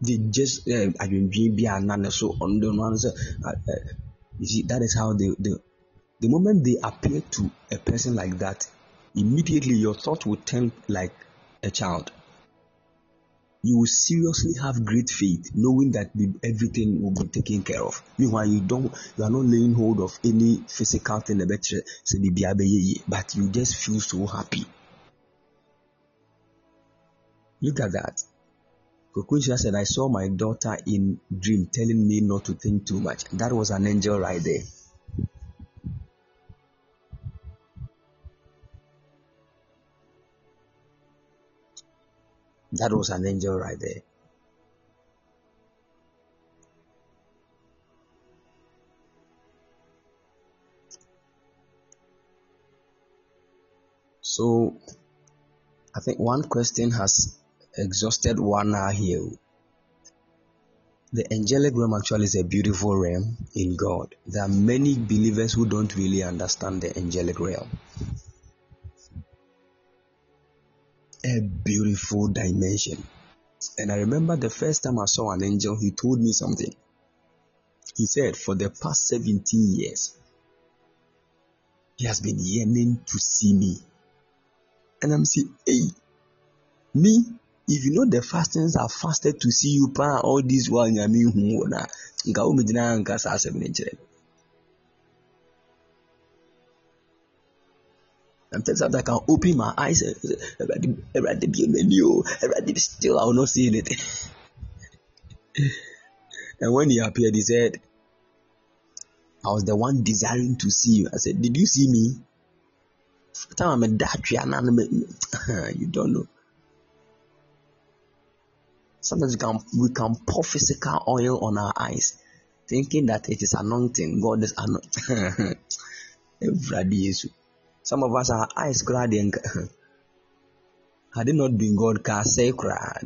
[SPEAKER 2] They just uh, be a so on the. Uh, uh, you see, that is how they, they the moment they appear to a person like that, immediately your thought will turn like a child. You will seriously have great faith, knowing that everything will be taken care of. Meanwhile, you don't, you are not laying hold of any physical thing, but you just feel so happy. Look at that. Kokunsha said, I saw my daughter in dream telling me not to think too much. That was an angel right there. That was an angel right there. So, I think one question has exhausted one hour here. The angelic realm actually is a beautiful realm in God. There are many believers who don't really understand the angelic realm. A beautiful dimension. And I remember the first time I saw an angel, he told me something. He said, For the past 17 years, he has been yearning to see me. And I'm saying, Hey, me, if you know the fastings are fasted to see you pa all this while nyame hu wo na nka wo megyina nka saa asɛm no nkyerɛ Sometimes I can open my eyes. Everybody be menu. Everybody still. I will not see anything. and when he appeared, he said, "I was the one desiring to see you." I said, "Did you see me?" Time I'm a you don't know. Sometimes we can we can pour physical oil on our eyes, thinking that it is anointing. God is anointing. Some of us our eyes glad had it not been God cry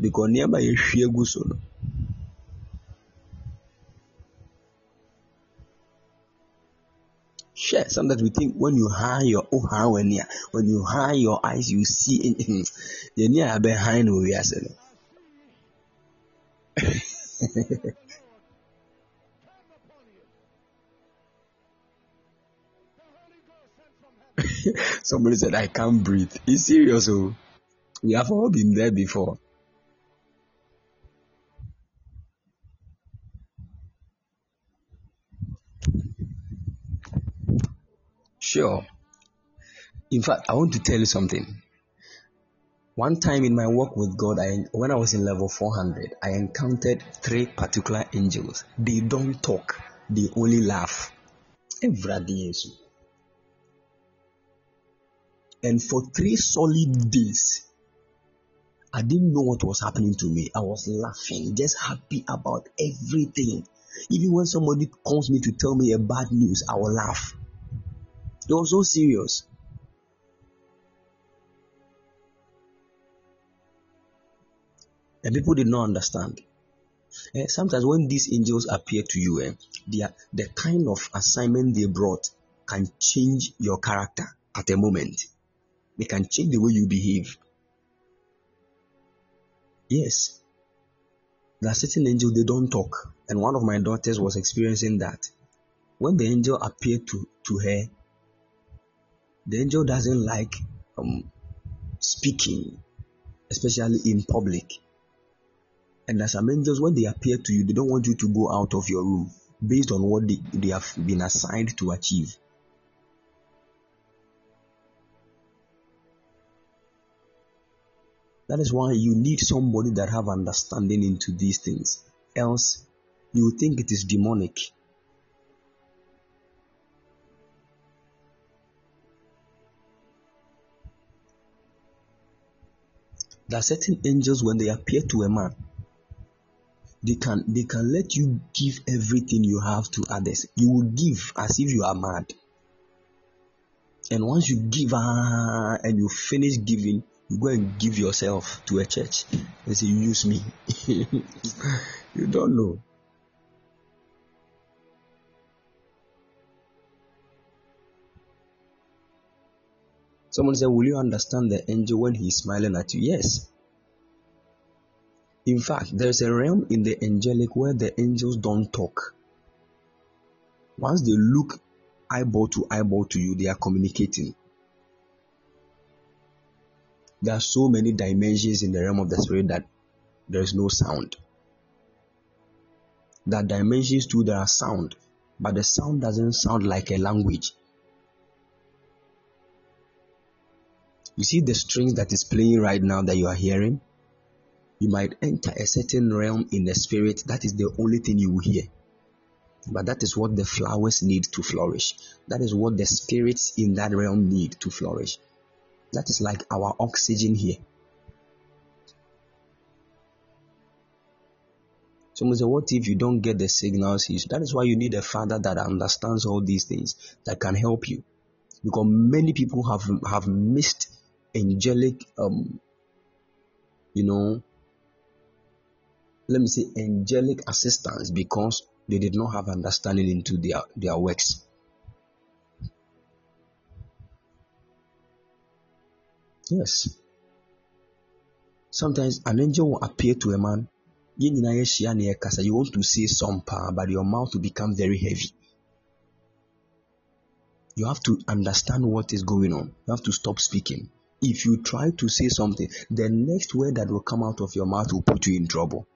[SPEAKER 2] because nearby you share guso. Sure, sometimes we think when you hide your oh when you when you hide your eyes, you see near behind we are saying. Somebody said, I can't breathe. It's serious. Oh. We have all been there before. Sure. In fact, I want to tell you something. One time in my walk with God, I, when I was in level 400, I encountered three particular angels. They don't talk, they only laugh. And for three solid days, I didn't know what was happening to me. I was laughing, just happy about everything. Even when somebody calls me to tell me a bad news, I will laugh. It was so serious. And people did not understand. Eh, sometimes when these angels appear to you, eh, are, the kind of assignment they brought can change your character at a moment. They can change the way you behave. Yes. There are certain angels, they don't talk. And one of my daughters was experiencing that. When the angel appeared to, to her, the angel doesn't like um, speaking, especially in public. And there's some angels, when they appear to you, they don't want you to go out of your room based on what they, they have been assigned to achieve. That is why you need somebody that have understanding into these things. Else, you think it is demonic. There are certain angels when they appear to a man, they can they can let you give everything you have to others. You will give as if you are mad. And once you give uh, and you finish giving, you go and give yourself to a church they say, Use me. you don't know. Someone said, Will you understand the angel when he's smiling at you? Yes. In fact, there's a realm in the angelic where the angels don't talk. Once they look eyeball to eyeball to you, they are communicating. There are so many dimensions in the realm of the spirit that there is no sound. There are dimensions too that are sound, but the sound doesn't sound like a language. You see the strings that is playing right now that you are hearing? You might enter a certain realm in the spirit, that is the only thing you will hear. But that is what the flowers need to flourish. That is what the spirits in that realm need to flourish. That is like our oxygen here. Say, What if you don't get the signals? That is why you need a father that understands all these things that can help you. Because many people have have missed angelic um you know let me say angelic assistance because they did not have understanding into their, their works. Yes. Sometimes an angel will appear to a man. You want to say some power, but your mouth will become very heavy. You have to understand what is going on. You have to stop speaking. If you try to say something, the next word that will come out of your mouth will put you in trouble.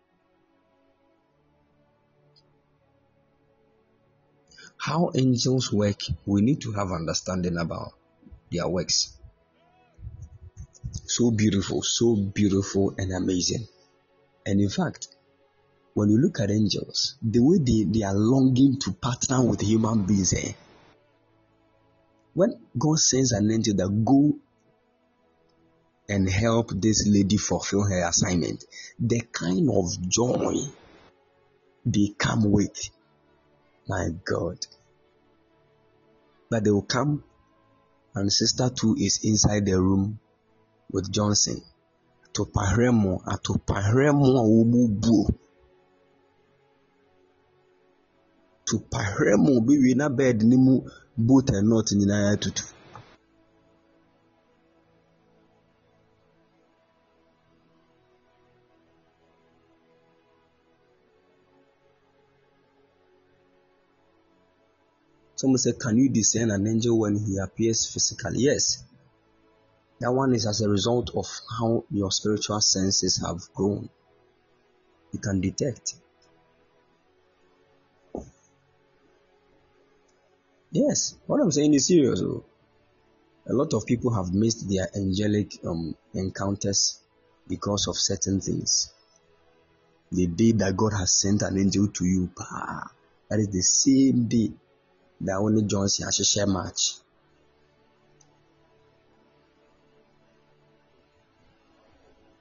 [SPEAKER 2] How angels work, we need to have understanding about their works. So beautiful, so beautiful and amazing. And in fact, when you look at angels, the way they, they are longing to partner with human beings, eh? when God sends an angel that go and help this lady fulfill her assignment, the kind of joy they come with my God. But they will come, and Sister 2 is inside the room with Johnson. To Atopahrɛmo, atopahrɛmo a wɔmu buo. Topahrɛmo bi wie na bed ne mu boat and not nyinaa tutu. Someone said, Can you discern an angel when he appears physically? Yes. That one is as a result of how your spiritual senses have grown. You can detect. Yes, what I'm saying is serious. A lot of people have missed their angelic um, encounters because of certain things. The day that God has sent an angel to you, that is the same day da wo ne Johnson ahyehyɛ match.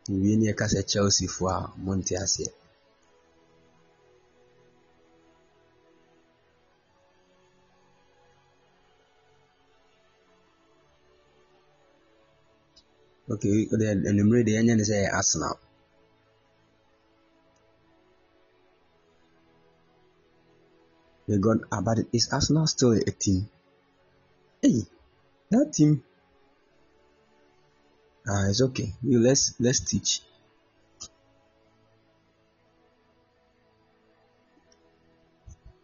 [SPEAKER 2] Wie ne yɛka sɛ Chelsea foɔ a monte aseɛ. Okay, anwummerɛ deɛ ɛnyɛ ne sɛ Arsenal. They got about it. Is Arsenal still a team? Hey, that team. Ah, it's okay. You let's let's teach.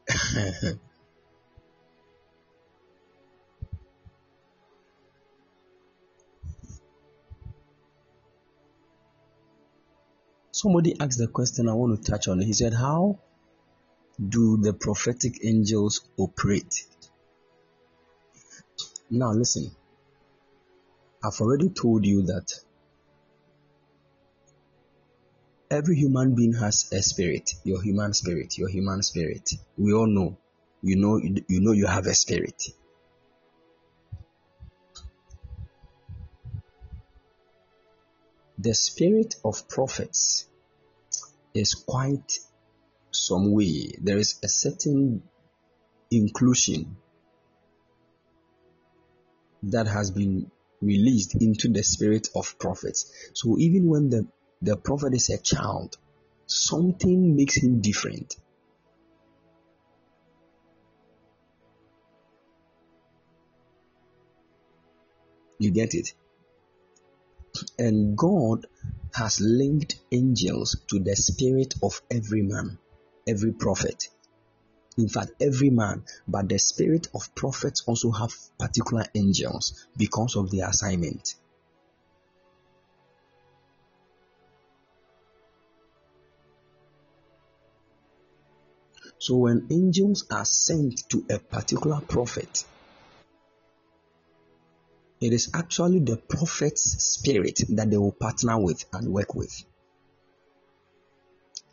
[SPEAKER 2] Somebody asked the question I want to touch on. He said, How do the prophetic angels operate? Now, listen, I've already told you that every human being has a spirit, your human spirit, your human spirit. We all know. You know you know you have a spirit. The spirit of prophets is quite some way, there is a certain inclusion that has been released into the spirit of prophets. So even when the, the prophet is a child, something makes him different. You get it? And God has linked angels to the spirit of every man every prophet. In fact, every man, but the spirit of prophets also have particular angels because of their assignment. So when angels are sent to a particular prophet, it is actually the prophet's spirit that they will partner with and work with.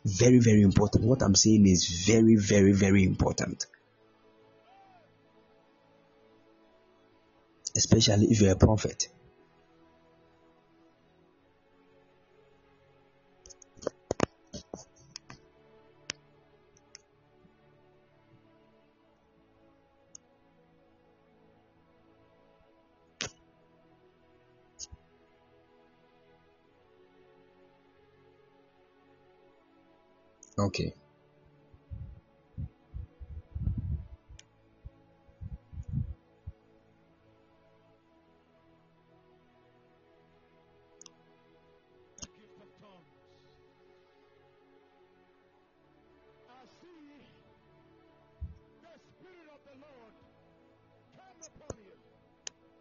[SPEAKER 2] Very, very important. What I'm saying is very, very, very important. Especially if you're a prophet. Okay.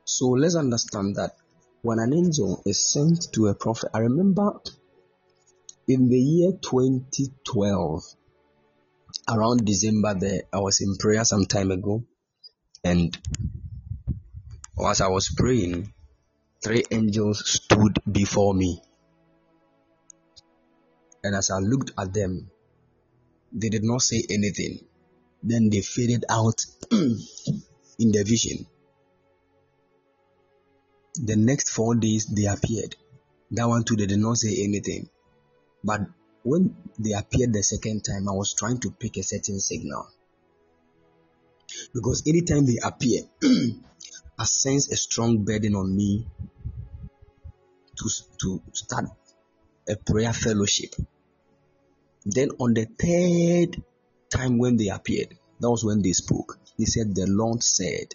[SPEAKER 2] So let's understand that when an angel is sent to a prophet, I remember in the year 2012 around december there i was in prayer some time ago. And as i was praying three angels stood before me. And as i looked at them they did not say anything. Then they faded out in the vision. The next four days they appeared. That one too they did not say anything but when they appeared the second time, I was trying to pick a certain signal. Because anytime they appear, I sense a strong burden on me to, to start a prayer fellowship. Then on the third time when they appeared, that was when they spoke. He said, The Lord said,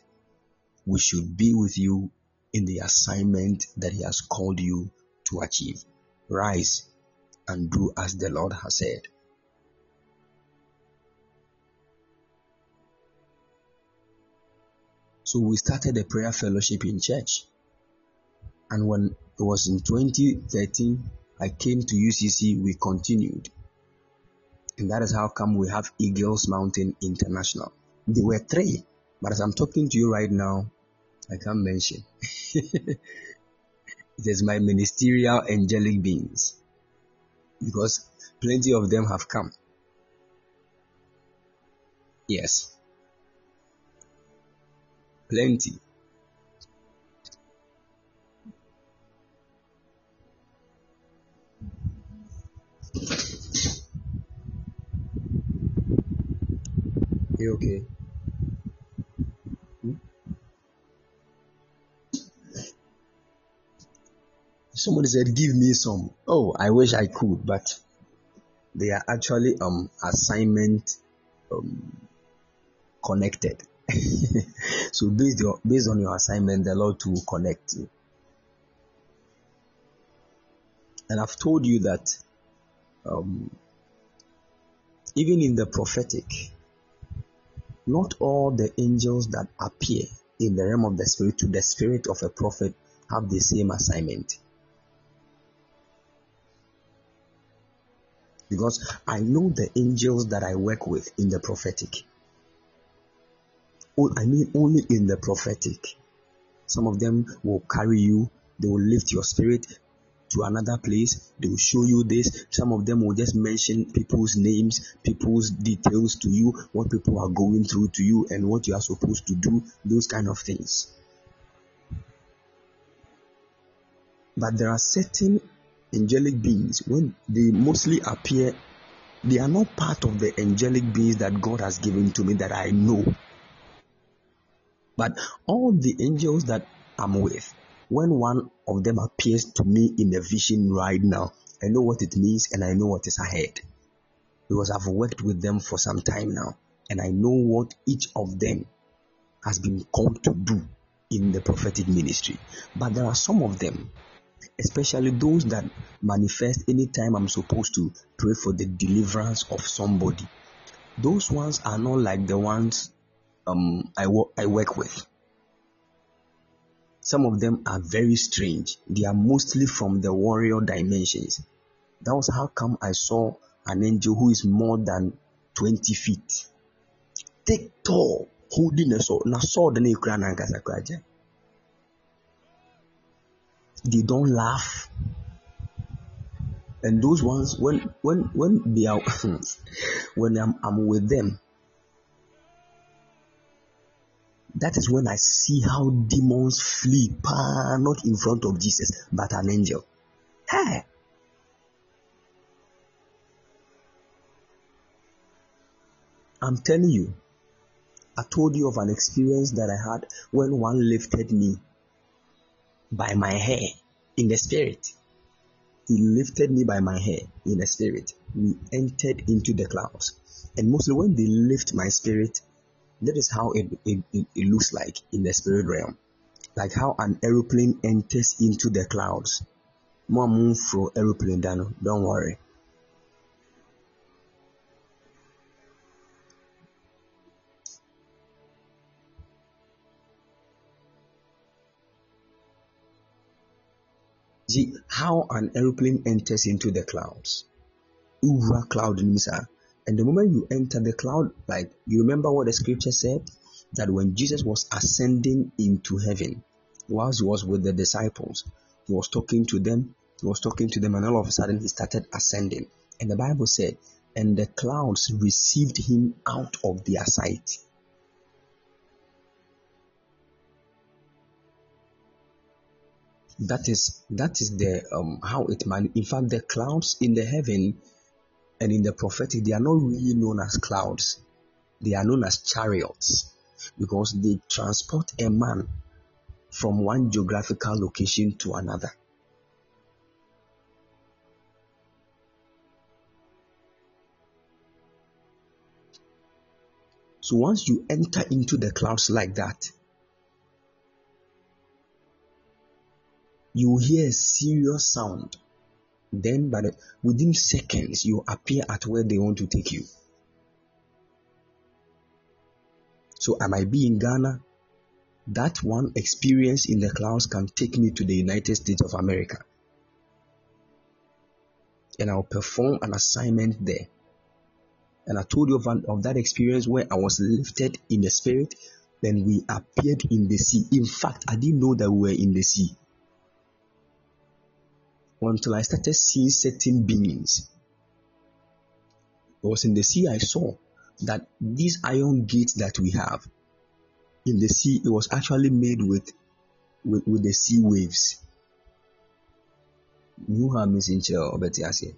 [SPEAKER 2] We should be with you in the assignment that He has called you to achieve. Rise and do as the Lord has said. So we started a prayer fellowship in church. And when it was in 2013, I came to UCC, we continued. And that is how come we have Eagles Mountain International. There were three, but as I'm talking to you right now, I can't mention. it is my ministerial angelic beings because plenty of them have come. Yes. Plenty. You okay? Somebody said, Give me some. Oh, I wish I could, but they are actually um assignment um connected. so based your based on your assignment, the Lord will connect you. And I've told you that um, even in the prophetic, not all the angels that appear in the realm of the spirit to the spirit of a prophet have the same assignment. Because I know the angels that I work with in the prophetic. Oh, I mean, only in the prophetic. Some of them will carry you, they will lift your spirit to another place, they will show you this. Some of them will just mention people's names, people's details to you, what people are going through to you, and what you are supposed to do, those kind of things. But there are certain angelic beings, when they mostly appear, they are not part of the angelic beings that God has given to me that I know. But all the angels that I'm with, when one of them appears to me in a vision right now, I know what it means and I know what is ahead. Because I've worked with them for some time now and I know what each of them has been called to do in the prophetic ministry. But there are some of them especially those that manifest anytime I'm supposed to pray for the deliverance of somebody. Those ones are not like the ones um, I, wo- I work with. Some of them are very strange. They are mostly from the warrior dimensions. That was how come I saw an angel who is more than 20 feet. Take tall, holding a sword. Na sword nkasa they don't laugh And those ones, when when when they are when I'm, I'm with them, that is when I see how demons flee, not in front of Jesus, but an angel. Hey. I'm telling you, I told you of an experience that I had when one lifted me by my hair in the spirit. He lifted me by my hair in the spirit. We entered into the clouds. And mostly when they lift my spirit, that is how it, it, it, it looks like in the spirit realm. Like how an aeroplane enters into the clouds. More move for aeroplane, Dano. Don't worry. See how an aeroplane enters into the clouds. Ura cloud nisa. Ah, and the moment you enter the cloud, like you remember what the scripture said? That when Jesus was ascending into heaven, whilst he was with the disciples, he was talking to them, he was talking to them, and all of a sudden he started ascending. And the Bible said, and the clouds received him out of their sight. That is that is the um, how it man in fact the clouds in the heaven and in the prophetic they are not really known as clouds. They are known as chariots because they transport a man from one geographical location to another. So once you enter into the clouds like that you hear a serious sound. Then, by the, within seconds, you appear at where they want to take you. So, I might be in Ghana. That one experience in the clouds can take me to the United States of America. And I'll perform an assignment there. And I told you of, of that experience where I was lifted in the spirit, then we appeared in the sea. In fact, I didn't know that we were in the sea until I started seeing certain beings. It was in the sea I saw that these iron gates that we have in the sea, it was actually made with with, with the sea waves.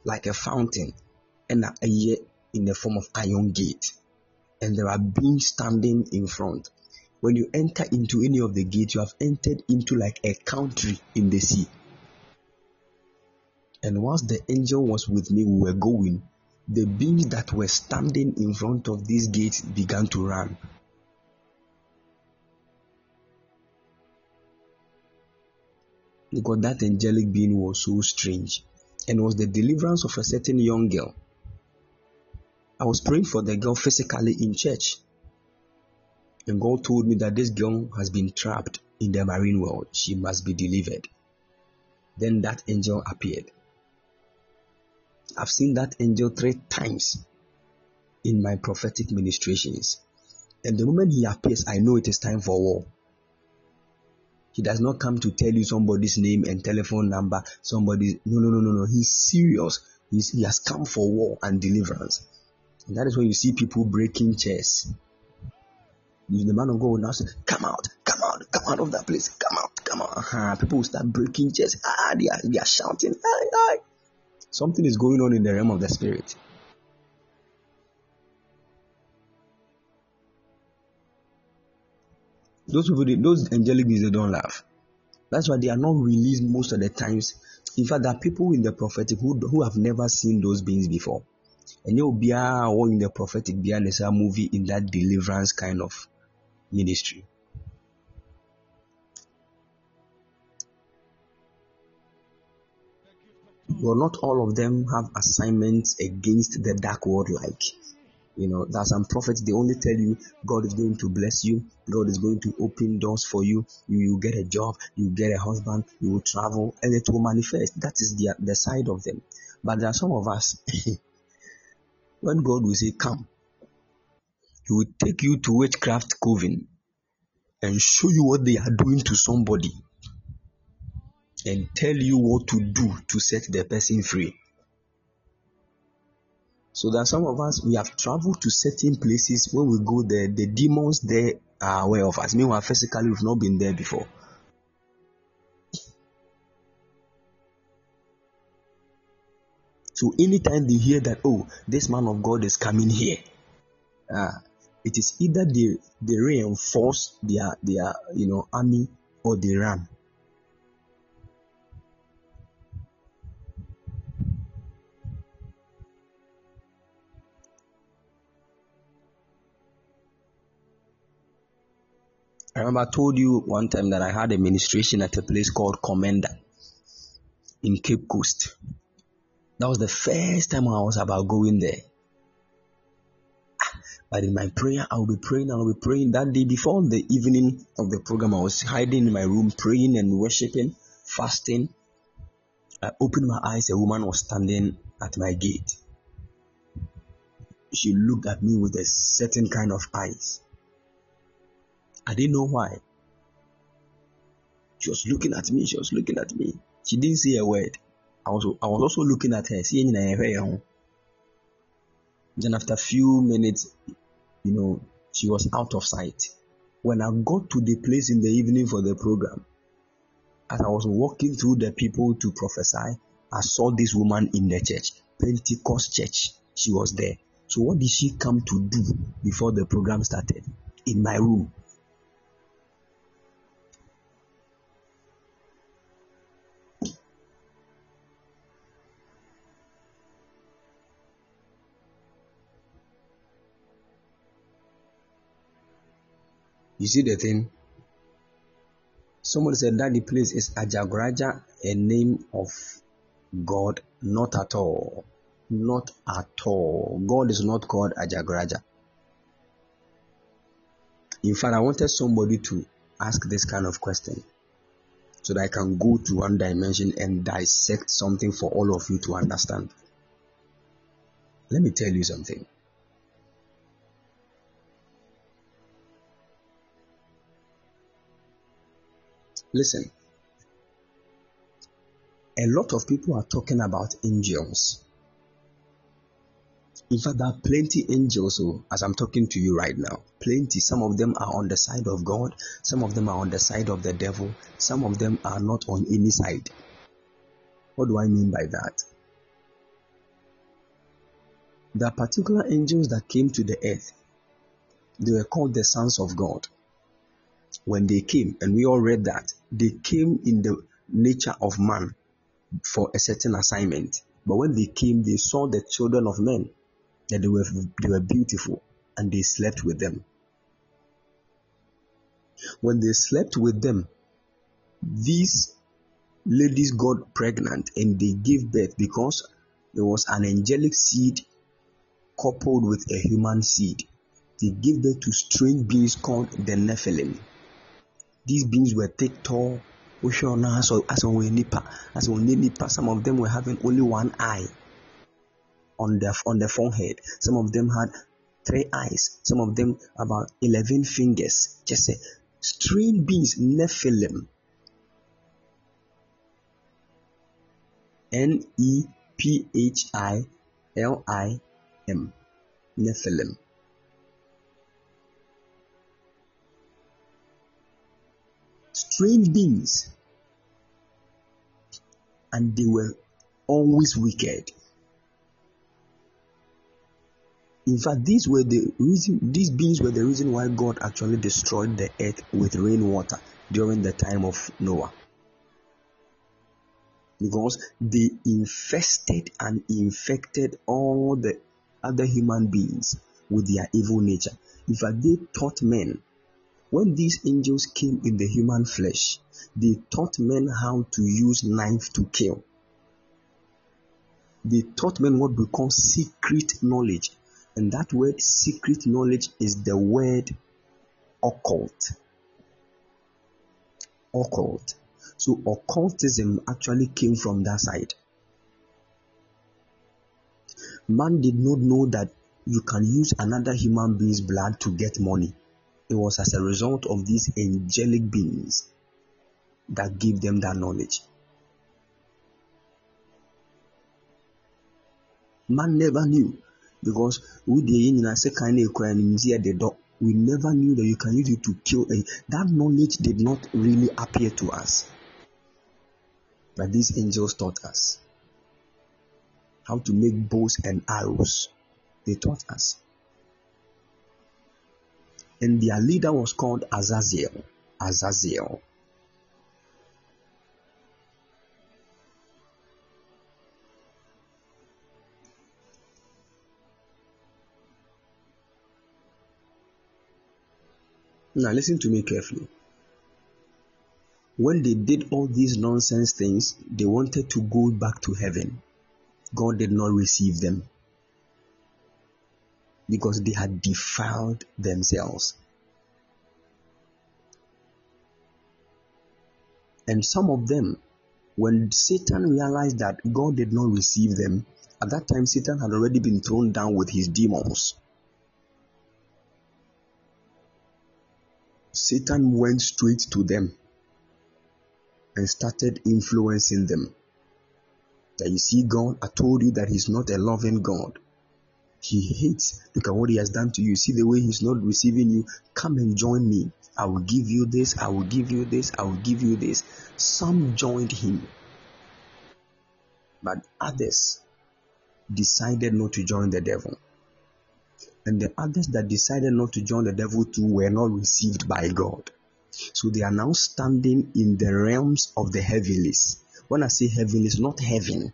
[SPEAKER 2] Like a fountain and a year in the form of iron gate. And there are beings standing in front. When you enter into any of the gates, you have entered into like a country in the sea. And whilst the angel was with me, we were going. The beings that were standing in front of these gates began to run. Because that angelic being was so strange and was the deliverance of a certain young girl. I was praying for the girl physically in church. And God told me that this girl has been trapped in the marine world. She must be delivered. Then that angel appeared. I've seen that angel three times in my prophetic ministrations. And the moment he appears, I know it is time for war. He does not come to tell you somebody's name and telephone number. Somebody, no, no, no, no, no. He's serious. He's, he has come for war and deliverance. And that is when you see people breaking chairs. The man of God will now say, Come out, come out, come out of that place, come out, come out. Uh-huh. People will start breaking chairs. Ah, they are, they are shouting, hi, hi. Something is going on in the realm of the spirit. Those people, those angelic beings, they don't laugh. That's why they are not released most of the times. In fact, there are people in the prophetic who, who have never seen those beings before. And you'll be or in the prophetic behind a movie in that deliverance kind of ministry. But not all of them have assignments against the dark world like you know there are some prophets they only tell you god is going to bless you god is going to open doors for you you, you get a job you get a husband you will travel and it will manifest. That is the, the side of them. But there are some of us when god will say come he will take you to witchcraft coven and show you what they are doing to somebody and tell you what to do to set the person free. So that some of us we have traveled to certain places when we go there, the demons there are aware of us. Meanwhile, physically we've not been there before. So anytime they hear that, oh, this man of God is coming here, uh, it is either they they reinforce their their you know army or they run. I remember I told you one time that I had a ministration at a place called Commander in Cape Coast. That was the first time I was about going there. Ah, but in my prayer, I'll be praying, I'll be praying. That day before the evening of the program, I was hiding in my room, praying and worshiping, fasting. I opened my eyes, a woman was standing at my gate. She looked at me with a certain kind of eyes. I didn't know why. She was looking at me, she was looking at me. She didn't say a word. I was I was also looking at her. seeing See, Then after a few minutes, you know, she was out of sight. When I got to the place in the evening for the program, as I was walking through the people to prophesy, I saw this woman in the church, Pentecost church. She was there. So what did she come to do before the program started? In my room. You see the thing? Somebody said that the place is Ajagoraja, a name of God. Not at all. Not at all. God is not called Ajagoraja. In fact, I wanted somebody to ask this kind of question so that I can go to one dimension and dissect something for all of you to understand. Let me tell you something. Listen, a lot of people are talking about angels. In fact, there are plenty angels oh, as I'm talking to you right now. Plenty. Some of them are on the side of God, some of them are on the side of the devil, some of them are not on any side. What do I mean by that? Are particular angels that came to the earth. They were called the sons of God when they came, and we all read that, they came in the nature of man for a certain assignment. But when they came, they saw the children of men, that they were, they were beautiful, and they slept with them. When they slept with them, these ladies got pregnant and they gave birth because there was an angelic seed coupled with a human seed. They gave birth to strange beings called the Nephilim. These beings were thick, tall. Some of them were having only one eye on the on the forehead. Some of them had three eyes. Some of them about eleven fingers. Just say strange beings, Nephilim. N E P H I L I M. Nephilim. Strange beings and they were always wicked. In fact, these were the reason these beings were the reason why God actually destroyed the earth with rainwater during the time of Noah. Because they infested and infected all the other human beings with their evil nature. In fact, they taught men when these angels came in the human flesh, they taught men how to use knife to kill. They taught men what we call secret knowledge. And that word secret knowledge is the word occult. Occult. So occultism actually came from that side. Man did not know that you can use another human being's blood to get money. It was as a result of these angelic beings that gave them that knowledge. Man never knew because we we never knew that you can use it to kill a that knowledge did not really appear to us. But these angels taught us. How to make bows and arrows. They taught us and their leader was called azazel azazel Now, listen to me carefully. When they did all these nonsense things, they wanted to go back to heaven. God did not receive them because they had defiled themselves. And some of them, when Satan realized that God did not receive them, at that time Satan had already been thrown down with his demons. Satan went straight to them and started influencing them. That you see, God, I told you that He's not a loving God. He hates. Look at what He has done to you. See the way He's not receiving you. Come and join me. I will give you this. I will give you this. I will give you this. Some joined Him, but others decided not to join the devil and the others that decided not to join the devil too were not received by God. So they are now standing in the realms of the heavenlies. When I say heavenlies, not heaven,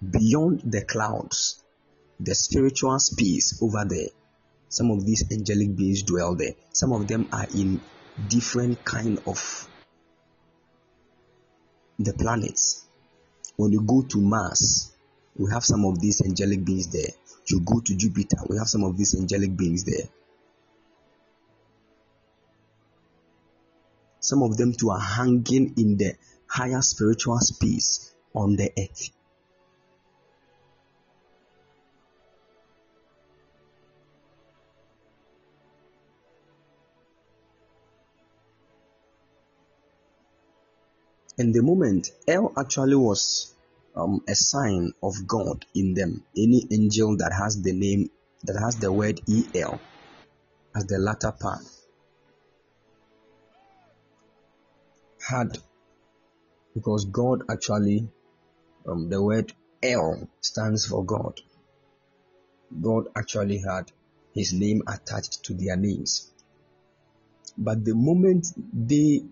[SPEAKER 2] beyond the clouds, the spiritual space over there. Some of these angelic beings dwell there. Some of them are in different kind of the planets. When you go to Mars, we have some of these angelic beings there you go to Jupiter, we have some of these angelic beings there. Some of them too are hanging in the higher spiritual space on the earth. And the moment El actually was um, a sign of God in them. Any angel that has the name that has the word El as the latter part had because God actually um, the word El stands for God. God actually had his name attached to their names. But the moment they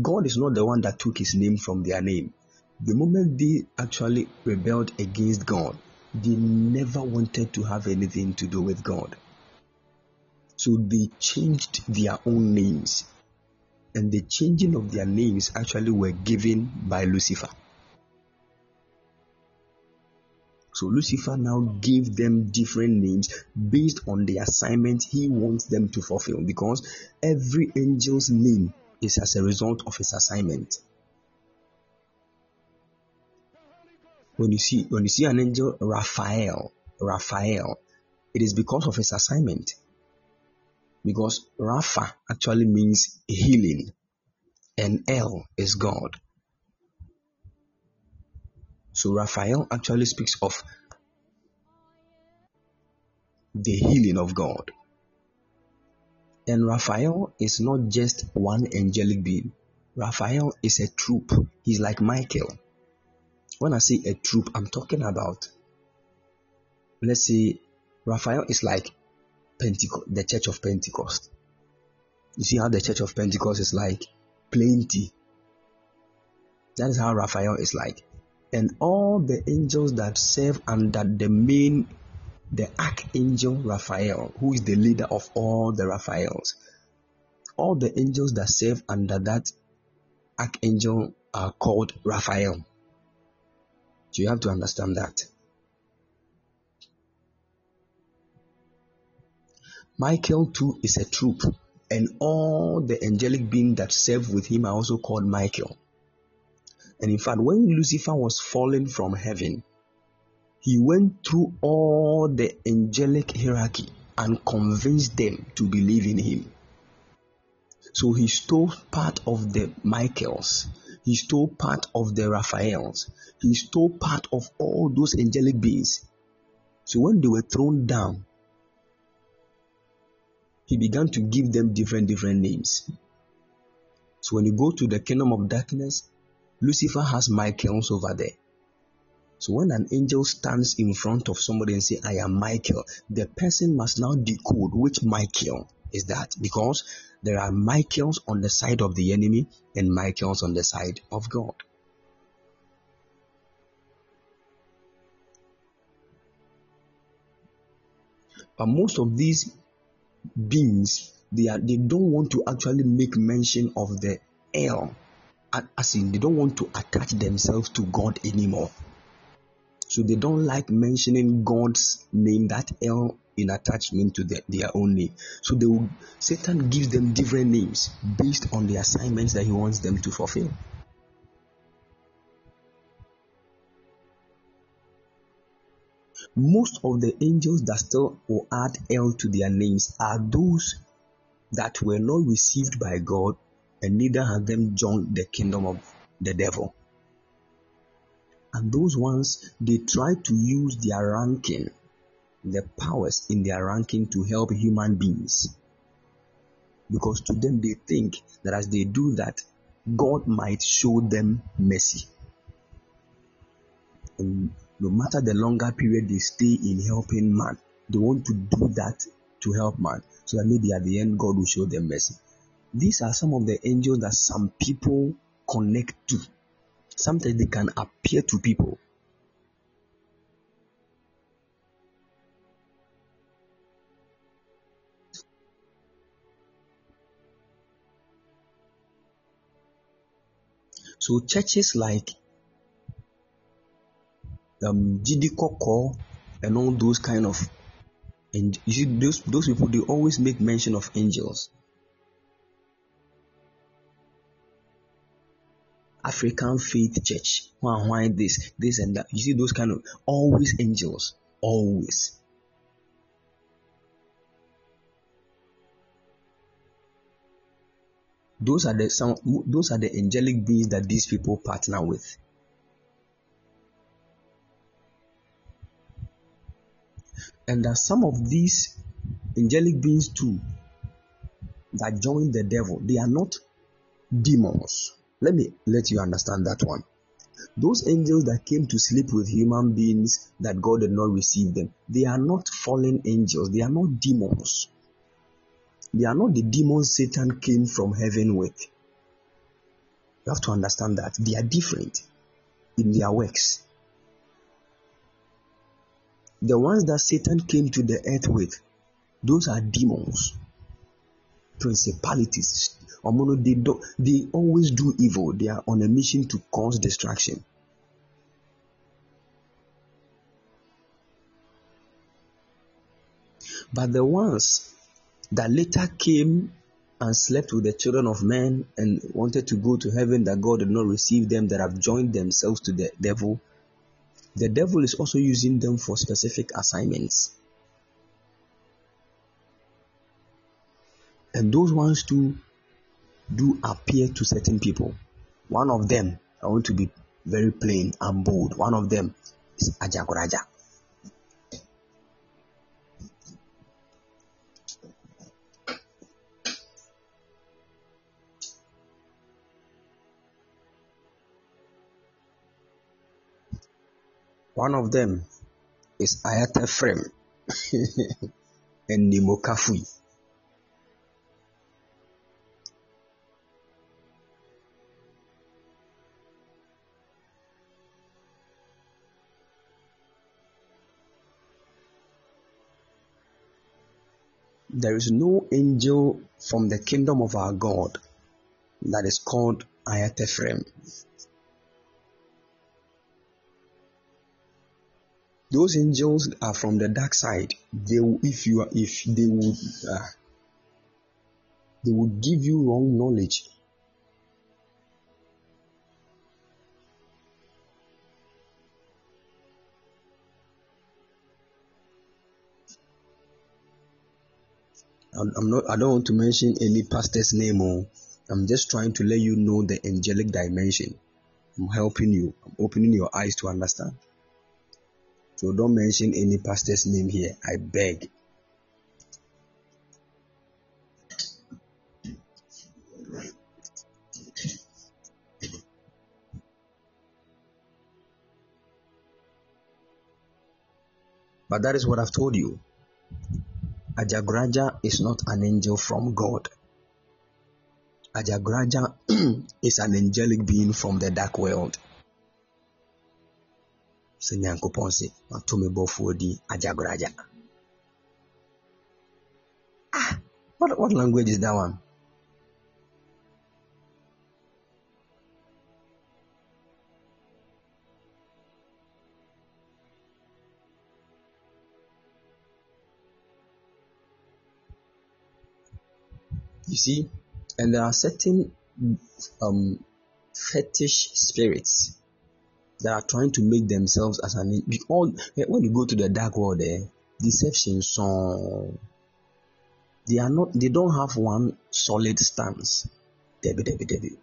[SPEAKER 2] God is not the one that took his name from their name. The moment they actually rebelled against God, they never wanted to have anything to do with God. So they changed their own names. And the changing of their names actually were given by Lucifer. So Lucifer now gave them different names based on the assignment he wants them to fulfill because every angel's name is as a result of his assignment. when you see when you see an angel Raphael, Raphael, it is because of his assignment. Because Rapha actually means healing, and El is God. So Raphael actually speaks of the healing of God. And Raphael is not just one angelic being. Raphael is a troop. He's like Michael. When I say a troop, I'm talking about, let's say, Raphael is like Pentecost, the Church of Pentecost. You see how the Church of Pentecost is like plenty. That is how Raphael is like. And all the angels that serve under the main, the archangel Raphael, who is the leader of all the Raphaels, all the angels that serve under that archangel are called Raphael. So you have to understand that. Michael too is a troop, and all the angelic beings that serve with him are also called Michael. And in fact, when Lucifer was fallen from heaven, he went through all the angelic hierarchy and convinced them to believe in him. So he stole part of the Michaels he stole part of the Raphaels. He stole part of all those angelic beings So when they were thrown down, he began to give them different different names. So when you go to the kingdom of darkness, Lucifer has Michaels over there. So when an angel stands in front of somebody and say, I am Michael, the person must now decode which Michael is that because there are Michaels on the side of the enemy and Michaels on the side of God. But most of these beings, they are they don't want to actually make mention of the El, as in they don't want to attach themselves to God anymore. So they don't like mentioning God's name, that El in attachment to the, their own name. So they will, Satan gives them different names based on the assignments that he wants them to fulfill. Most of the angels that still will add El to their names are those that were not received by God and neither have them joined the kingdom of the devil. And those ones, they try to use their ranking, the powers in their ranking to help human beings. Because to them, they think that as they do that, God might show them mercy. And no matter the longer period they stay in helping man, they want to do that to help man so that maybe at the end God will show them mercy. These are some of the angels that some people connect to. Sometimes they can appear to people. So churches like um GD Koko and all those kind of and you see those those people they always make mention of angels. African Faith Church, why, why this, this and that. You see those kind of always angels, always. Those are the some those are the angelic beings that these people partner with. And that some of these angelic beings too that join the devil, they are not demons let me let you understand that one. Those angels that came to sleep with human beings that God did not receive them, they are not fallen angels, they are not demons. They are not the demons Satan came from heaven with. You have to understand that they are different in their works. The ones that Satan came to the earth with, those are demons, principalities, They do they always do evil. They are on a mission to cause destruction. But the ones that later came and slept with the children of men and wanted to go to heaven that God did not receive them, that have joined themselves to the devil, the devil is also using them for specific assignments. And those ones too do appear to certain people. One of them, I want to be very plain and bold. One of them is Ajagoraja. One of them is Ayata Frem and Nimokafui. There is no angel from the kingdom of our God that is called Ayatephrem. Those angels are from the dark side. They, if you, if they would, uh, they would give you wrong knowledge I'm, I'm not I don't want to mention any pastor's name or I'm just trying to let you know the angelic dimension. I'm helping you. I'm opening your eyes to understand. So don't mention any pastor's name here. I beg. But that is what I've told you. Ajagraja is not an angel from God. Ajagraja is an angelic being from the dark world. sɛ nyankopɔn se mato me ah what, what language is that one You see, and there are certain um, fetish spirits that are trying to make themselves as an all when you go to the dark world there eh, deception song they are not they don't have one solid stance. Debbie debbie debbie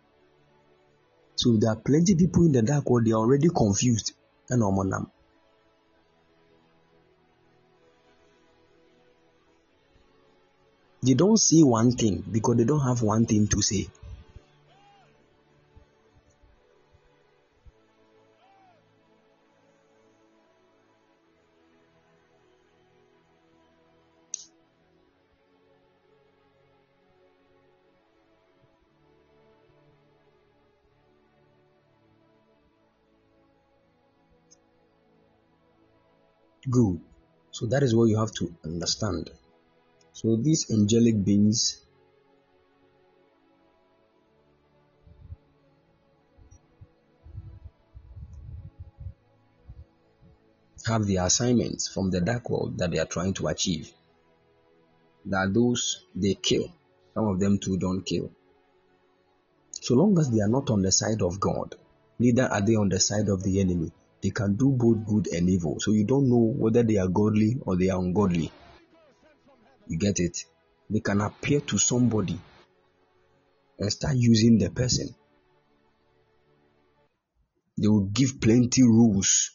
[SPEAKER 2] so there are plenty people in the dark world they are already confused. And they don't see one thing because they don't have one thing to say Good. So that is what you have to understand. So these angelic beings have the assignments from the dark world that they are trying to achieve. That those they kill. Some of them too don't kill. So long as they are not on the side of God, neither are they on the side of the enemy. They can do both good and evil. So you don't know whether they are godly or they are ungodly. You get it? They can appear to somebody and start using the person. They will give plenty rules.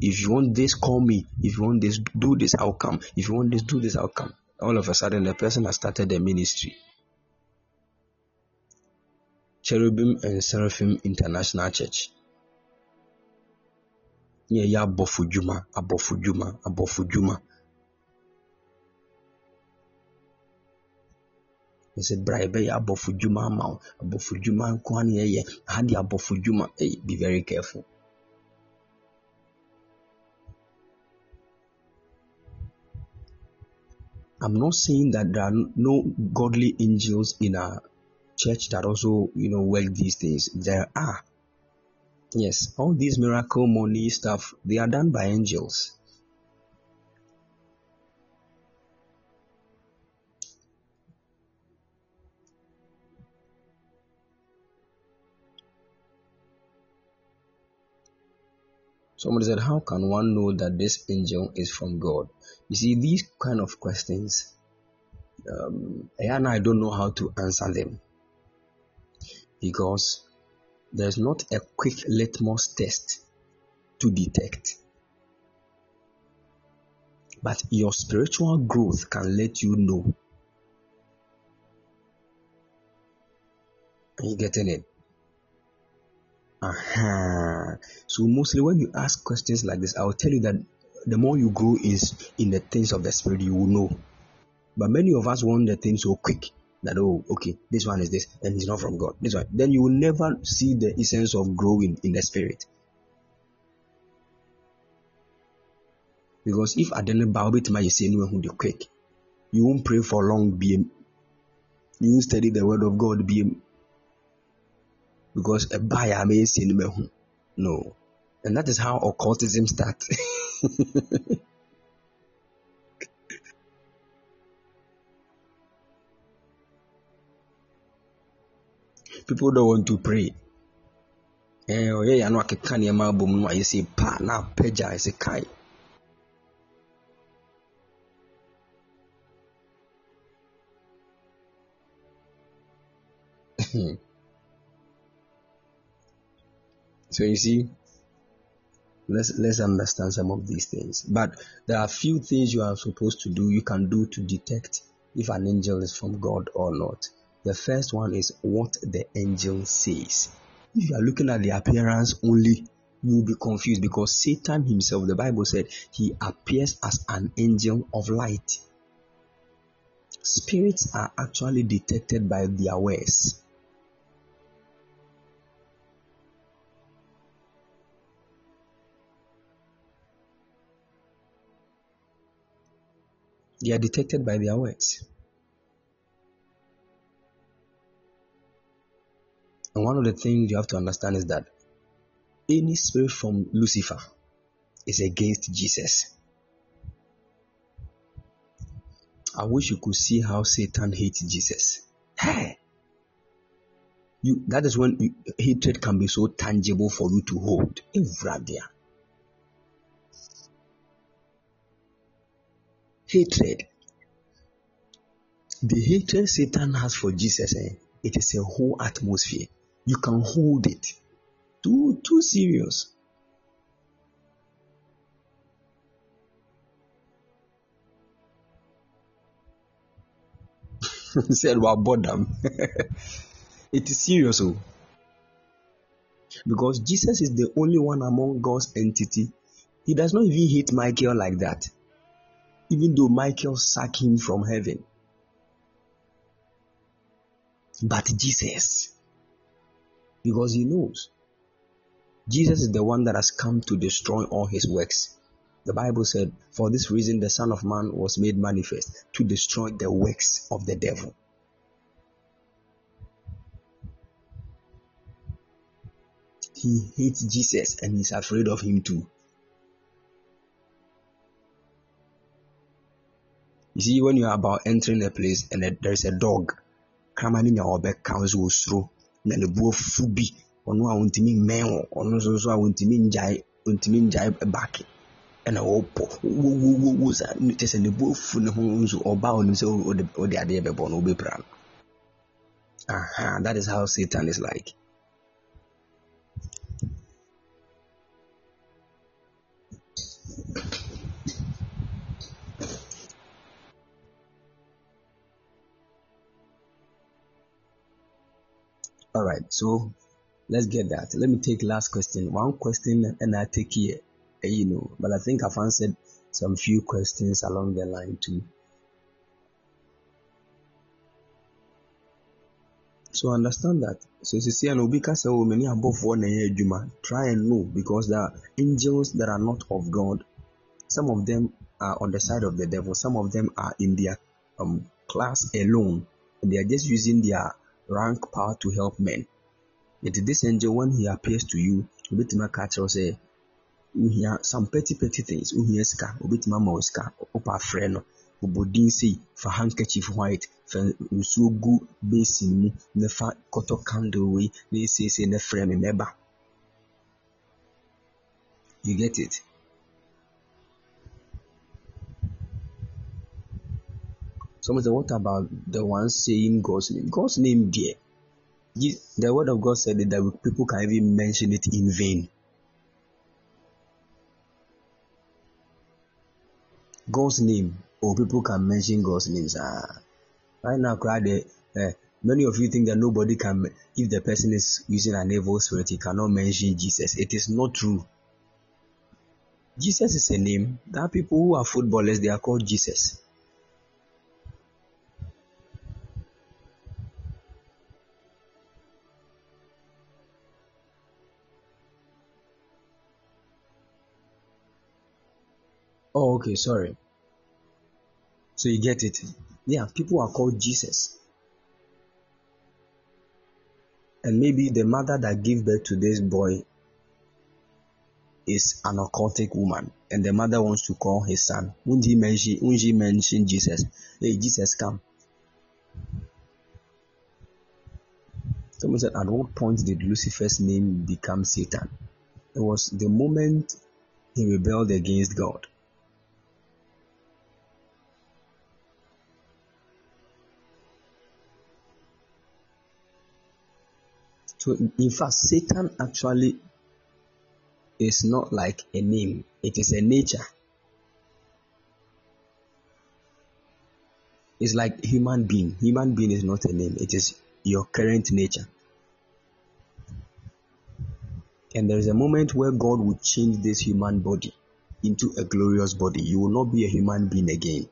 [SPEAKER 2] If you want this, call me. If you want this, do this, I'll come. If you want this, do this, I'll come. All of a sudden, the person has started a ministry. Cherubim and Seraphim International Church. ne yɛyɛ abɔfo Abofujuma, abɔfo sɛ bra yɛbɛyɛ abɔfo dwuma ama wo abɔfo dwuma nko a ne yɛyɛ ha de abɔfo dwuma hey, be very careful I'm not saying that there are no godly angels in a church that also, you know, work these things. There are. Yes, all these miracle money stuff, they are done by angels. Somebody said, How can one know that this angel is from God? You see, these kind of questions, um, and I don't know how to answer them because there's not a quick litmus test to detect. But your spiritual growth can let you know. Are you getting it? Uh-huh. So mostly when you ask questions like this, I will tell you that the more you grow is in the things of the spirit, you will know. But many of us want the things so quick that oh okay this one is this and it's not from god this one then you will never see the essence of growing in the spirit because if adene ba obetuma you say no who the quick you won't pray for long bm you won't study the word of god bm because a buyer may say no and that is how occultism starts. People don't want to pray. Eh ano akeka abom no pa na kae so you see let's let's understand some of these things. But there are few things you are supposed to do, you can do to detect if an angel is from God or not. The first one is what the angel says. If you are looking at the appearance only, you will be confused because Satan himself, the Bible said, he appears as an angel of light. Spirits are actually detected by their words. They are detected by their words. And one of the things you have to understand is that any spirit from Lucifer is against Jesus. I wish you could see how Satan hates Jesus. Hey! You, that is when you, hatred can be so tangible for you to hold. Evradia. Hatred. The hatred Satan has for Jesus, eh, it is a whole atmosphere. You can hold it. Too, too serious. said boredom. it is serious, oh. Because Jesus is the only one among God's entity. He does not even hate Michael like that even though Michael sacked him from heaven. But Jesus, because he knows, Jesus is the one that has come to destroy all his works. The Bible said, For this reason, the Son of Man was made manifest to destroy the works of the devil. He hates Jesus and he's afraid of him too. You see, when you are about entering a place and there is a dog, kramani nya ɔbɛka nso osuro na ne bu afu bi ɔno a ontumi mmɛn wɔ ɔno nso nso a ontumi ngyae ontumi ngyae baake ɛna ɔpɔ wo wo wo wo saa kyɛ sɛ ne bu afu ne ho nso ɔbaa ɔnim sɛ ɔde ɔde adeɛ bɛbɔ aha that is how satan is like. All right, so let's get that. Let me take last question. One question, and I take here, you know, but I think I've answered some few questions along the line too. So understand that. So you see, an obika say, "Oh, many above one juma." Try and know because there are angels that are not of God. Some of them are on the side of the devil. Some of them are in their um, class alone. They are just using their rank power to help men. Yet this angel when he appears to you obetumi aka kyerɛw sɛ eh? wohia some petty petty things. Wohia sika. Obetumi ama wo sika. Wopɛ afrɛ no. Handkerchief white. Fa nsuo gu basin mu na fa kɔtɔ candle wei na esiesie na frɛ me. Mɛba you get it Someone said, What about the one saying God's name? God's name, dear. The word of God said that people can even mention it in vain. God's name, or people can mention God's names. Ah, right now, crowd, uh, many of you think that nobody can, if the person is using an evil spirit, he cannot mention Jesus. It is not true. Jesus is a name. There are people who are footballers, they are called Jesus. Oh, okay, sorry. So you get it. Yeah, people are called Jesus. And maybe the mother that gave birth to this boy is an occultic woman, and the mother wants to call his son. Won't she mention Jesus? Hey, Jesus, come. Someone said, at what point did Lucifer's name become Satan? It was the moment he rebelled against God. In fact, Satan actually is not like a name, it is a nature. It's like human being. Human being is not a name, it is your current nature. And there is a moment where God will change this human body into a glorious body. You will not be a human being again.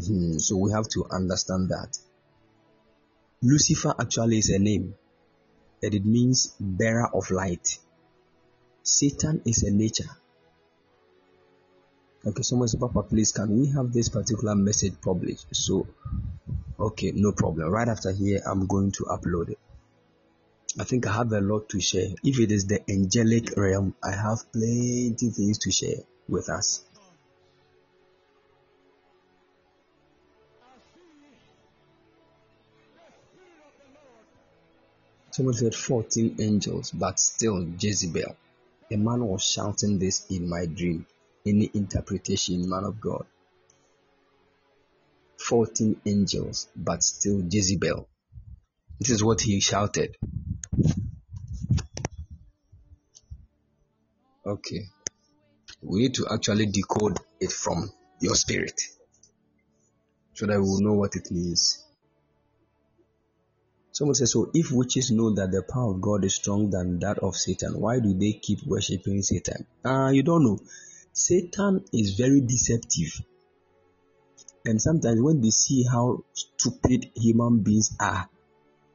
[SPEAKER 2] Mm-hmm. So we have to understand that. Lucifer actually is a name, and it means bearer of light. Satan is a nature. Okay, someone said, Papa, please, can we have this particular message published? So, okay, no problem. Right after here, I'm going to upload it. I think I have a lot to share. If it is the angelic realm, I have plenty things to share with us. Someone said 14 angels, but still Jezebel. A man was shouting this in my dream. Any interpretation, man of God. 14 angels, but still Jezebel. This is what he shouted. Okay. We need to actually decode it from your spirit so that we will know what it means. Someone says, So if witches know that the power of God is stronger than that of Satan, why do they keep worshipping Satan? Ah, uh, you don't know. Satan is very deceptive. And sometimes when they see how stupid human beings are,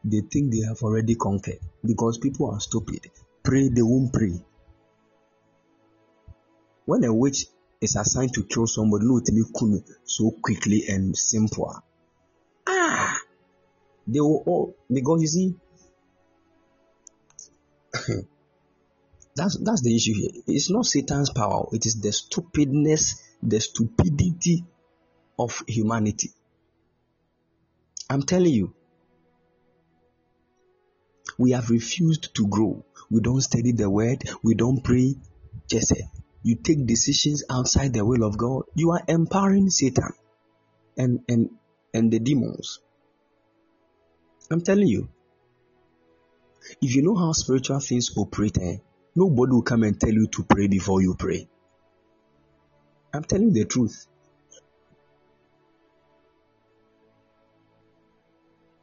[SPEAKER 2] they think they have already conquered because people are stupid. Pray, they won't pray. When a witch is assigned to kill somebody, no, kunu so quickly and simple. They will all because you see that's that's the issue here. It's not Satan's power, it is the stupidness, the stupidity of humanity. I'm telling you, we have refused to grow. We don't study the word, we don't pray. Just you take decisions outside the will of God, you are empowering Satan and and and the demons. I'm telling you. If you know how spiritual things operate, eh, nobody will come and tell you to pray before you pray. I'm telling you the truth.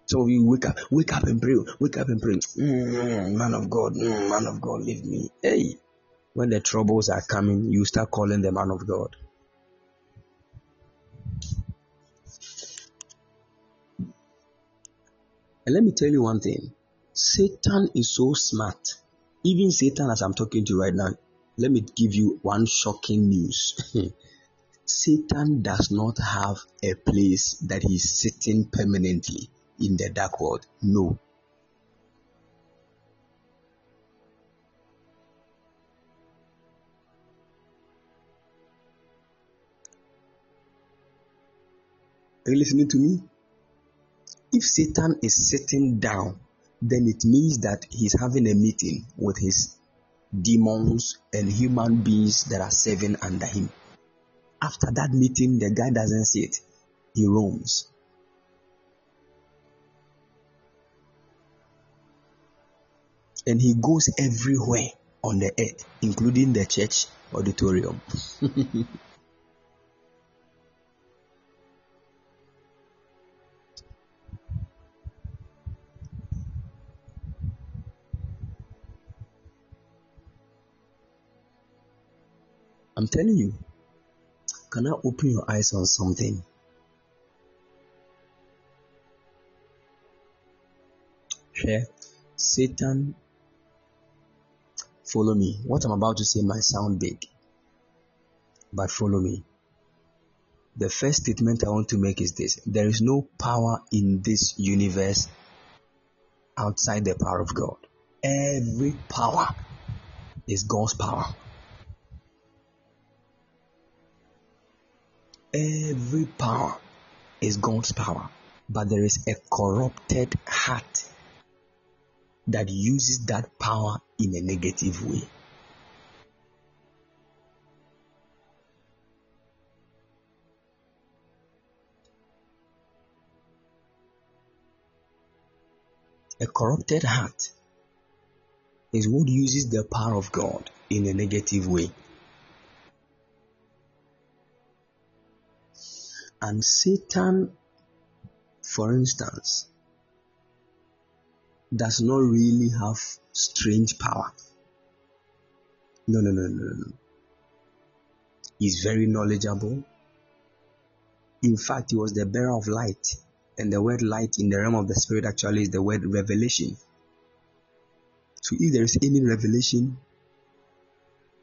[SPEAKER 2] So you wake up, wake up and pray, wake up and pray. Mm, man of God, mm, man of God, leave me. Hey, when the troubles are coming, you start calling the man of God. And let me tell you one thing Satan is so smart. Even Satan, as I'm talking to you right now, let me give you one shocking news. Satan does not have a place that he's sitting permanently in the dark world. No. Are you listening to me? If Satan is sitting down, then it means that he's having a meeting with his demons and human beings that are serving under him. After that meeting, the guy doesn't sit, he roams. And he goes everywhere on the earth, including the church auditorium. I'm telling you, can I open your eyes on something? Here, Satan, follow me. What I'm about to say might sound big, but follow me. The first statement I want to make is this there is no power in this universe outside the power of God. Every power is God's power. Every power is God's power, but there is a corrupted heart that uses that power in a negative way. A corrupted heart is what uses the power of God in a negative way. And Satan, for instance, does not really have strange power. No, no, no, no, no. He's very knowledgeable. In fact, he was the bearer of light. And the word light in the realm of the spirit actually is the word revelation. So if there is any revelation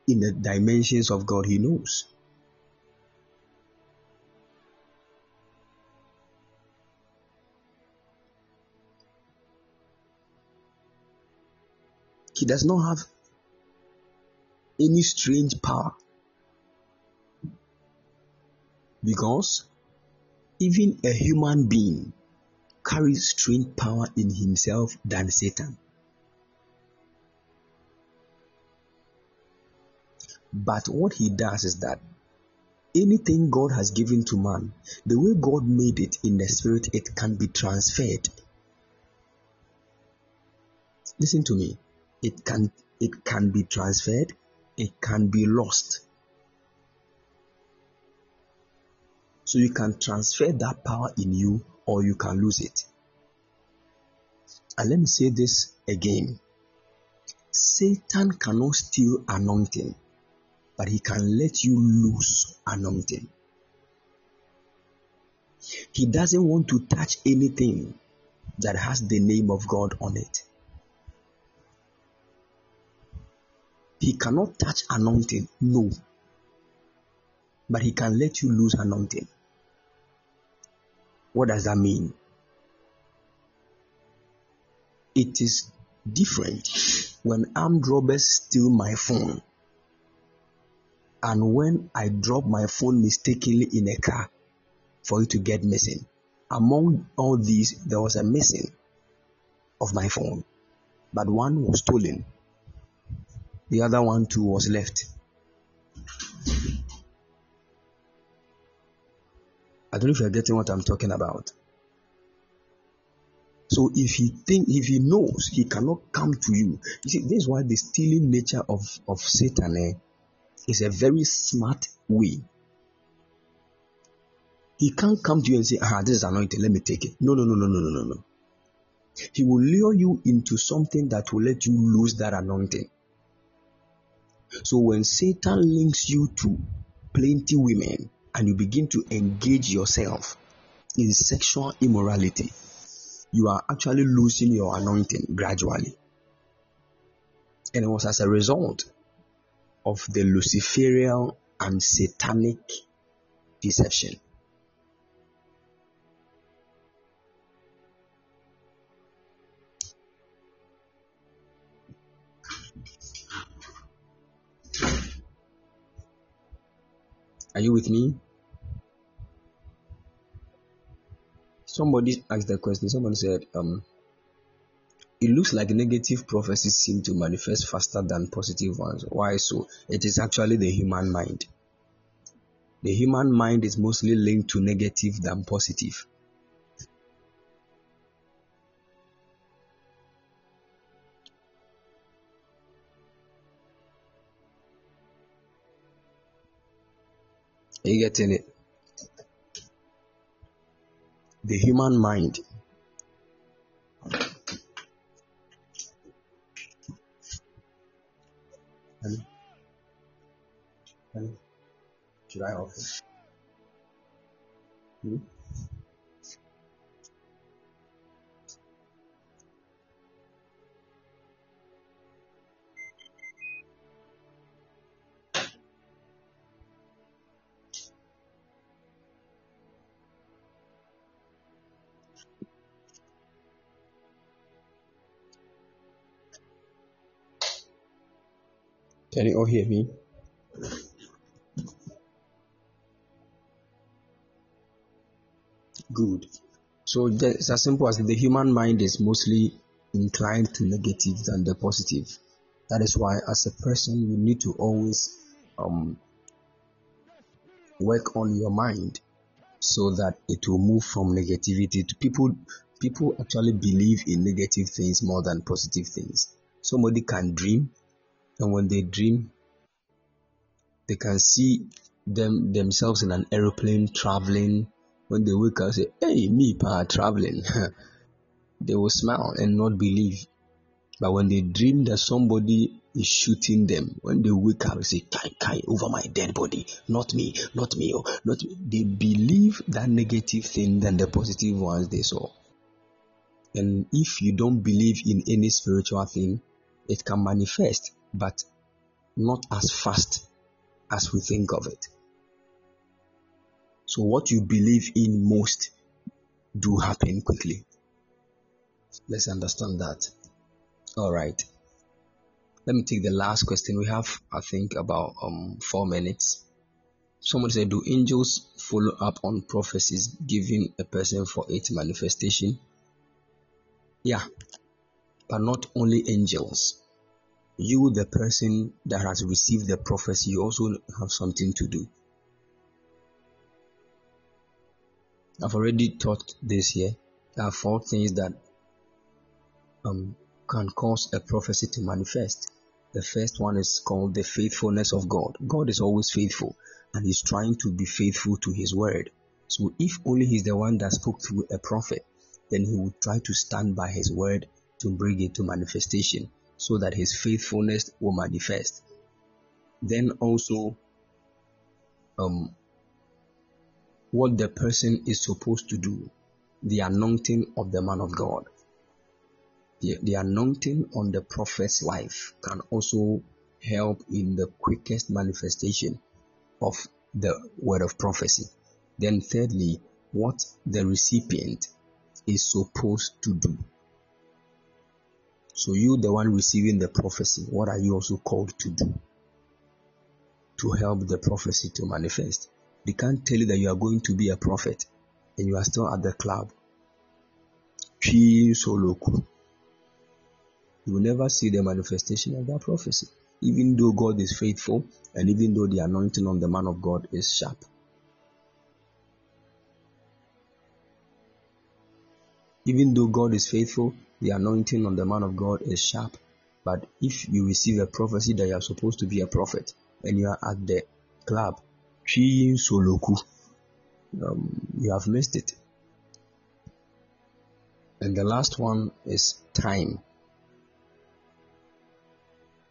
[SPEAKER 2] in the dimensions of God, he knows. He does not have any strange power. Because even a human being carries strange power in himself than Satan. But what he does is that anything God has given to man, the way God made it in the spirit, it can be transferred. Listen to me it can it can be transferred. It can be lost. So you can transfer that power in you or you can lose it. And let me say this again. Satan cannot steal anointing but he can let you lose anointing. He doesn't want to touch anything that has the name of god on it He cannot touch anointing, no. But he can let you lose anointing. What does that mean? It is different when armed robbers steal my phone and when I drop my phone mistakenly in a car for it to get missing. Among all these, there was a missing of my phone, but one was stolen the other one too was left. I don't know if you're getting what I'm talking about. So if he think if he knows he cannot come to you, you see, this is why the stealing nature of, of Satan eh, is a very smart way. He can't come to you and say, ah, this is anointed, let me take it. No, no, no, no, no, no, no, no. He will lure you into something that will let you lose that anointing. So when Satan links you to plenty women and you begin to engage yourself in sexual immorality, you are actually losing your anointing gradually. And it was as a result of the Luciferian and satanic deception. Are you with me? Somebody asked the question. Somebody said, um, it looks like negative prophecies seem to manifest faster than positive ones. Why so? It is actually the human mind. The human mind is mostly linked to negative than positive. You getting it? The human mind. Hello? Hello? Should I offer? Hmm? Can you all hear me? Good. So it's as simple as the human mind is mostly inclined to negative than the positive. That is why, as a person, you need to always um, work on your mind so that it will move from negativity to people. people actually believe in negative things more than positive things. Somebody can dream, and when they dream, they can see them themselves in an aeroplane traveling. When they wake up, say, "Hey, me, pa, traveling." they will smile and not believe. But when they dream that somebody is shooting them, when they wake up, they say, "Kai, kai, over my dead body, not me, not me, oh, not me." They believe that negative thing than the positive ones they saw. And if you don't believe in any spiritual thing, it can manifest, but not as fast as we think of it. So what you believe in most do happen quickly. Let's understand that. All right. Let me take the last question. We have, I think, about um four minutes. Someone said, "Do angels follow up on prophecies given a person for its manifestation?" Yeah, but not only angels. You, the person that has received the prophecy, also have something to do. I've already taught this here. There are four things that um, can cause a prophecy to manifest. The first one is called the faithfulness of God. God is always faithful and He's trying to be faithful to His word. So, if only He's the one that spoke through a prophet, then he will try to stand by his word to bring it to manifestation so that his faithfulness will manifest. Then also, um, what the person is supposed to do, the anointing of the man of God. The, the anointing on the prophet's life can also help in the quickest manifestation of the word of prophecy. Then, thirdly, what the recipient is supposed to do. So, you, the one receiving the prophecy, what are you also called to do to help the prophecy to manifest? They can't tell you that you are going to be a prophet and you are still at the club. You will never see the manifestation of that prophecy, even though God is faithful and even though the anointing on the man of God is sharp. Even though God is faithful, the anointing on the man of God is sharp. But if you receive a prophecy that you are supposed to be a prophet and you are at the club, um, you have missed it. And the last one is time.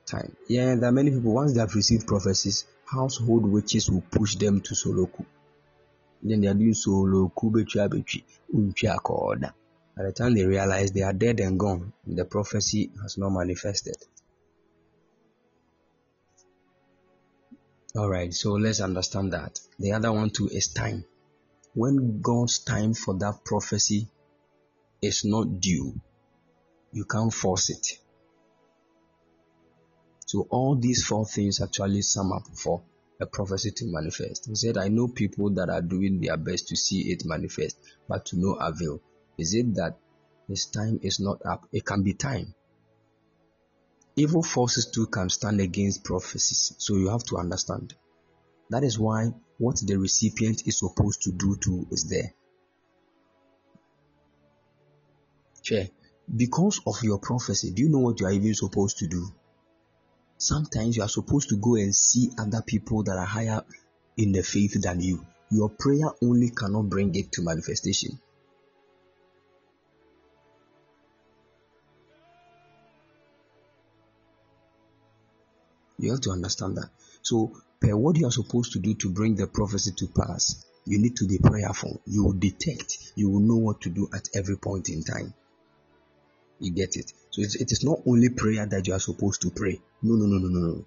[SPEAKER 2] Time. Yeah, there are many people, once they have received prophecies, household witches will push them to Soloku. Then they are doing Soloku, Betri, Betri, Unchi Akoda. By the time they realize they are dead and gone, the prophecy has not manifested. Alright, so let's understand that. The other one too is time. When God's time for that prophecy is not due, you can't force it. So all these four things actually sum up for a prophecy to manifest. He said, I know people that are doing their best to see it manifest, but to no avail. Is it that his time is not up? It can be time. Evil forces too can stand against prophecies, so you have to understand. That is why what the recipient is supposed to do too is there. Okay. Because of your prophecy, do you know what you are even supposed to do? Sometimes you are supposed to go and see other people that are higher in the faith than you. Your prayer only cannot bring it to manifestation. You have to understand that. So, per what you are supposed to do to bring the prophecy to pass, you need to be prayerful. You will detect, you will know what to do at every point in time. You get it? So, it is not only prayer that you are supposed to pray. No, no, no, no, no, no.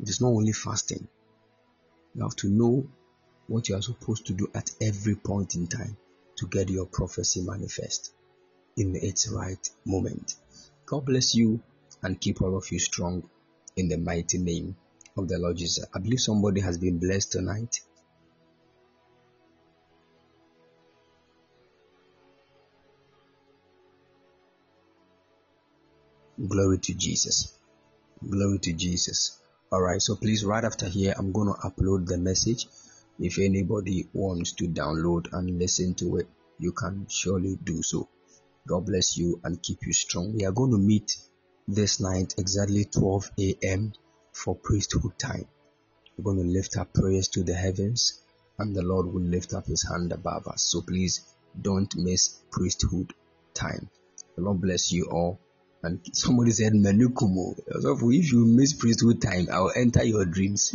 [SPEAKER 2] It is not only fasting. You have to know what you are supposed to do at every point in time to get your prophecy manifest in its right moment. God bless you and keep all of you strong in the mighty name of the Lord Jesus. I believe somebody has been blessed tonight. Glory to Jesus. Glory to Jesus. Alright, so please, right after here, I'm going to upload the message. If anybody wants to download and listen to it, you can surely do so. God bless you and keep you strong. We are going to meet this night exactly 12 a.m. for priesthood time. We're going to lift our prayers to the heavens and the Lord will lift up his hand above us. So please don't miss priesthood time. The Lord bless you all. And somebody said, Menukumo. If you miss priesthood time, I'll enter your dreams.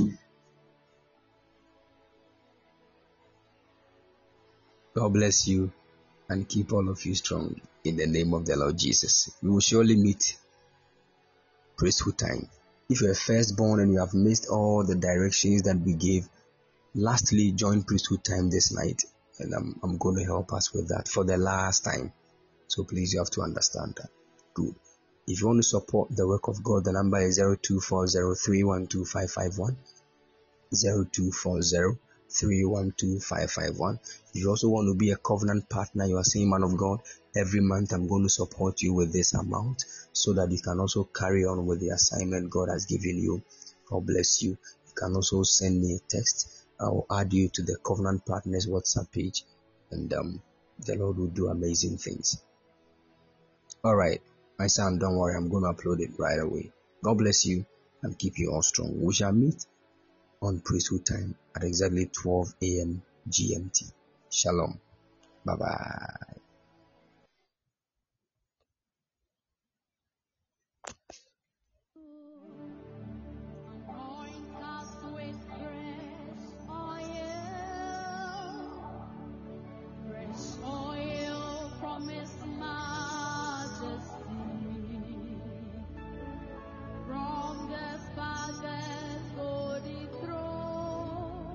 [SPEAKER 2] God bless you and keep all of you strong in the name of the Lord Jesus. We will surely meet priesthood time. If you're a firstborn and you have missed all the directions that we gave, lastly, join priesthood time this night. And I'm, I'm going to help us with that for the last time. So please, you have to understand that. Good. If you want to support the work of God, the number is 0240312551. 0240 312551. If you also want to be a covenant partner, you are saying, Man of God, every month I'm going to support you with this amount so that you can also carry on with the assignment God has given you. God bless you. You can also send me a text. I will add you to the covenant partners WhatsApp page and um, the Lord will do amazing things. All right, my son, don't worry, I'm going to upload it right away. God bless you and keep you all strong. We shall meet on priesthood time at exactly 12 a.m. GMT. Shalom. Bye bye.